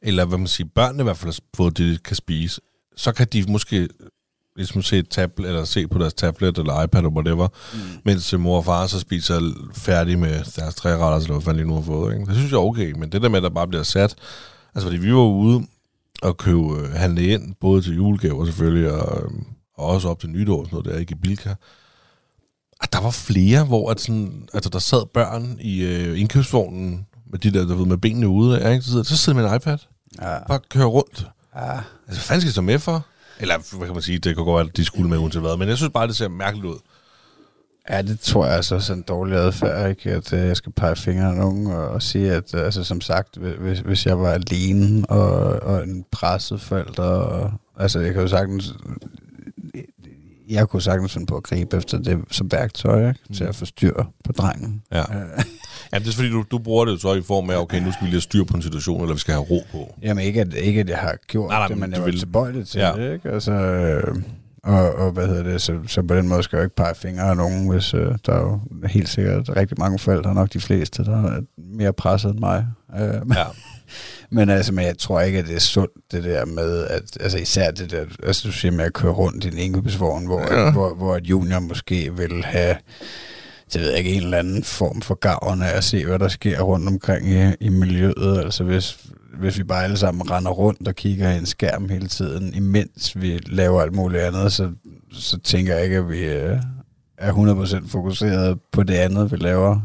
eller hvad man siger, børnene i hvert fald har fået det, de kan spise, så kan de måske ligesom se, et tablet, eller se på deres tablet eller iPad eller whatever, mm. mens mor og far så spiser færdig med deres tre retter, eller hvad fanden de nu har fået. Ikke? Det synes jeg er okay, men det der med, at der bare bliver sat, altså fordi vi var ude og købe, øh, handle ind, både til julegaver selvfølgelig, og, øh, og også op til nytår, og sådan noget der, ikke i Bilka. Og der var flere, hvor at sådan, altså der sad børn i øh, indkøbsvognen, med de der, der ved, med benene ude, ikke? Så, sidder, så sidder med en iPad, Ja. bare kører rundt. Ja. Altså, hvad fanden skal de så med for? Eller, hvad kan man sige, det kan godt være, at de skulle med uanset hvad, men jeg synes bare, det ser mærkeligt ud. Ja, det tror jeg altså er en dårlig adfærd, ikke? At øh, jeg skal pege fingre af nogen og, og sige, at øh, altså, som sagt, hvi- hvis, hvis jeg var alene og, og en presset forælder, og, altså jeg kan jo sagtens, jeg kunne sagtens finde på at gribe efter det som værktøj, ikke? Til at få styr på drengen. Ja. Ja, det er fordi, du, du bruger det så i form af, okay, nu skal vi lige have styr på en situation, eller vi skal have ro på. Jamen ikke at, ikke, at jeg har gjort Nej, nej, det, men jeg var vil- tilbøjelig til Ja. det, ikke? Altså, øh, og, og hvad hedder det, så, så på den måde skal jeg jo ikke pege fingre af nogen, hvis øh, der er jo helt sikkert rigtig mange forældre, nok de fleste, der er mere presset end mig. Øh, Ja. men altså, men jeg tror ikke, at det er sundt, det der med, at, altså især det der, altså du siger med at køre rundt i en indkøbsvogn, hvor, Ja. ja. hvor, hvor et junior måske vil have, det ved jeg ikke, en eller anden form for gavn af at se, hvad der sker rundt omkring i, i miljøet. Altså hvis, hvis vi bare alle sammen render rundt og kigger i en skærm hele tiden, imens vi laver alt muligt andet, så, så tænker jeg ikke, at vi øh, er 100% fokuseret på det andet, vi laver.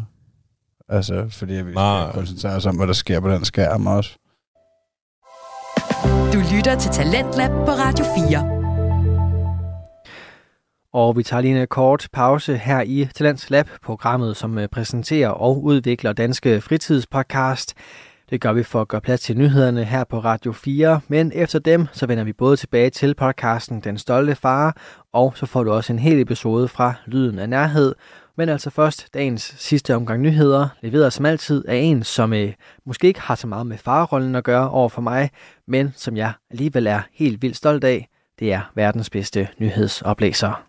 Altså, fordi vi skal koncentrere os om, hvad der sker på den skærm også. Du lytter til Talentlab på Radio 4. Og vi tager lige en kort pause her i Talents Lab, programmet, som øh, præsenterer og udvikler danske fritidspodcast. Det gør vi for at gøre plads til nyhederne her på Radio 4, men efter dem, så vender vi både tilbage til podcasten Den Stolte Far, og så får du også en hel episode fra Lyden af Nærhed, Men altså først dagens sidste omgang nyheder, leveret som altid af en, som øh, måske ikke har så meget med farrollen at gøre over for mig, men som jeg alligevel er helt vildt stolt af. Det er verdens bedste nyhedsoplæser.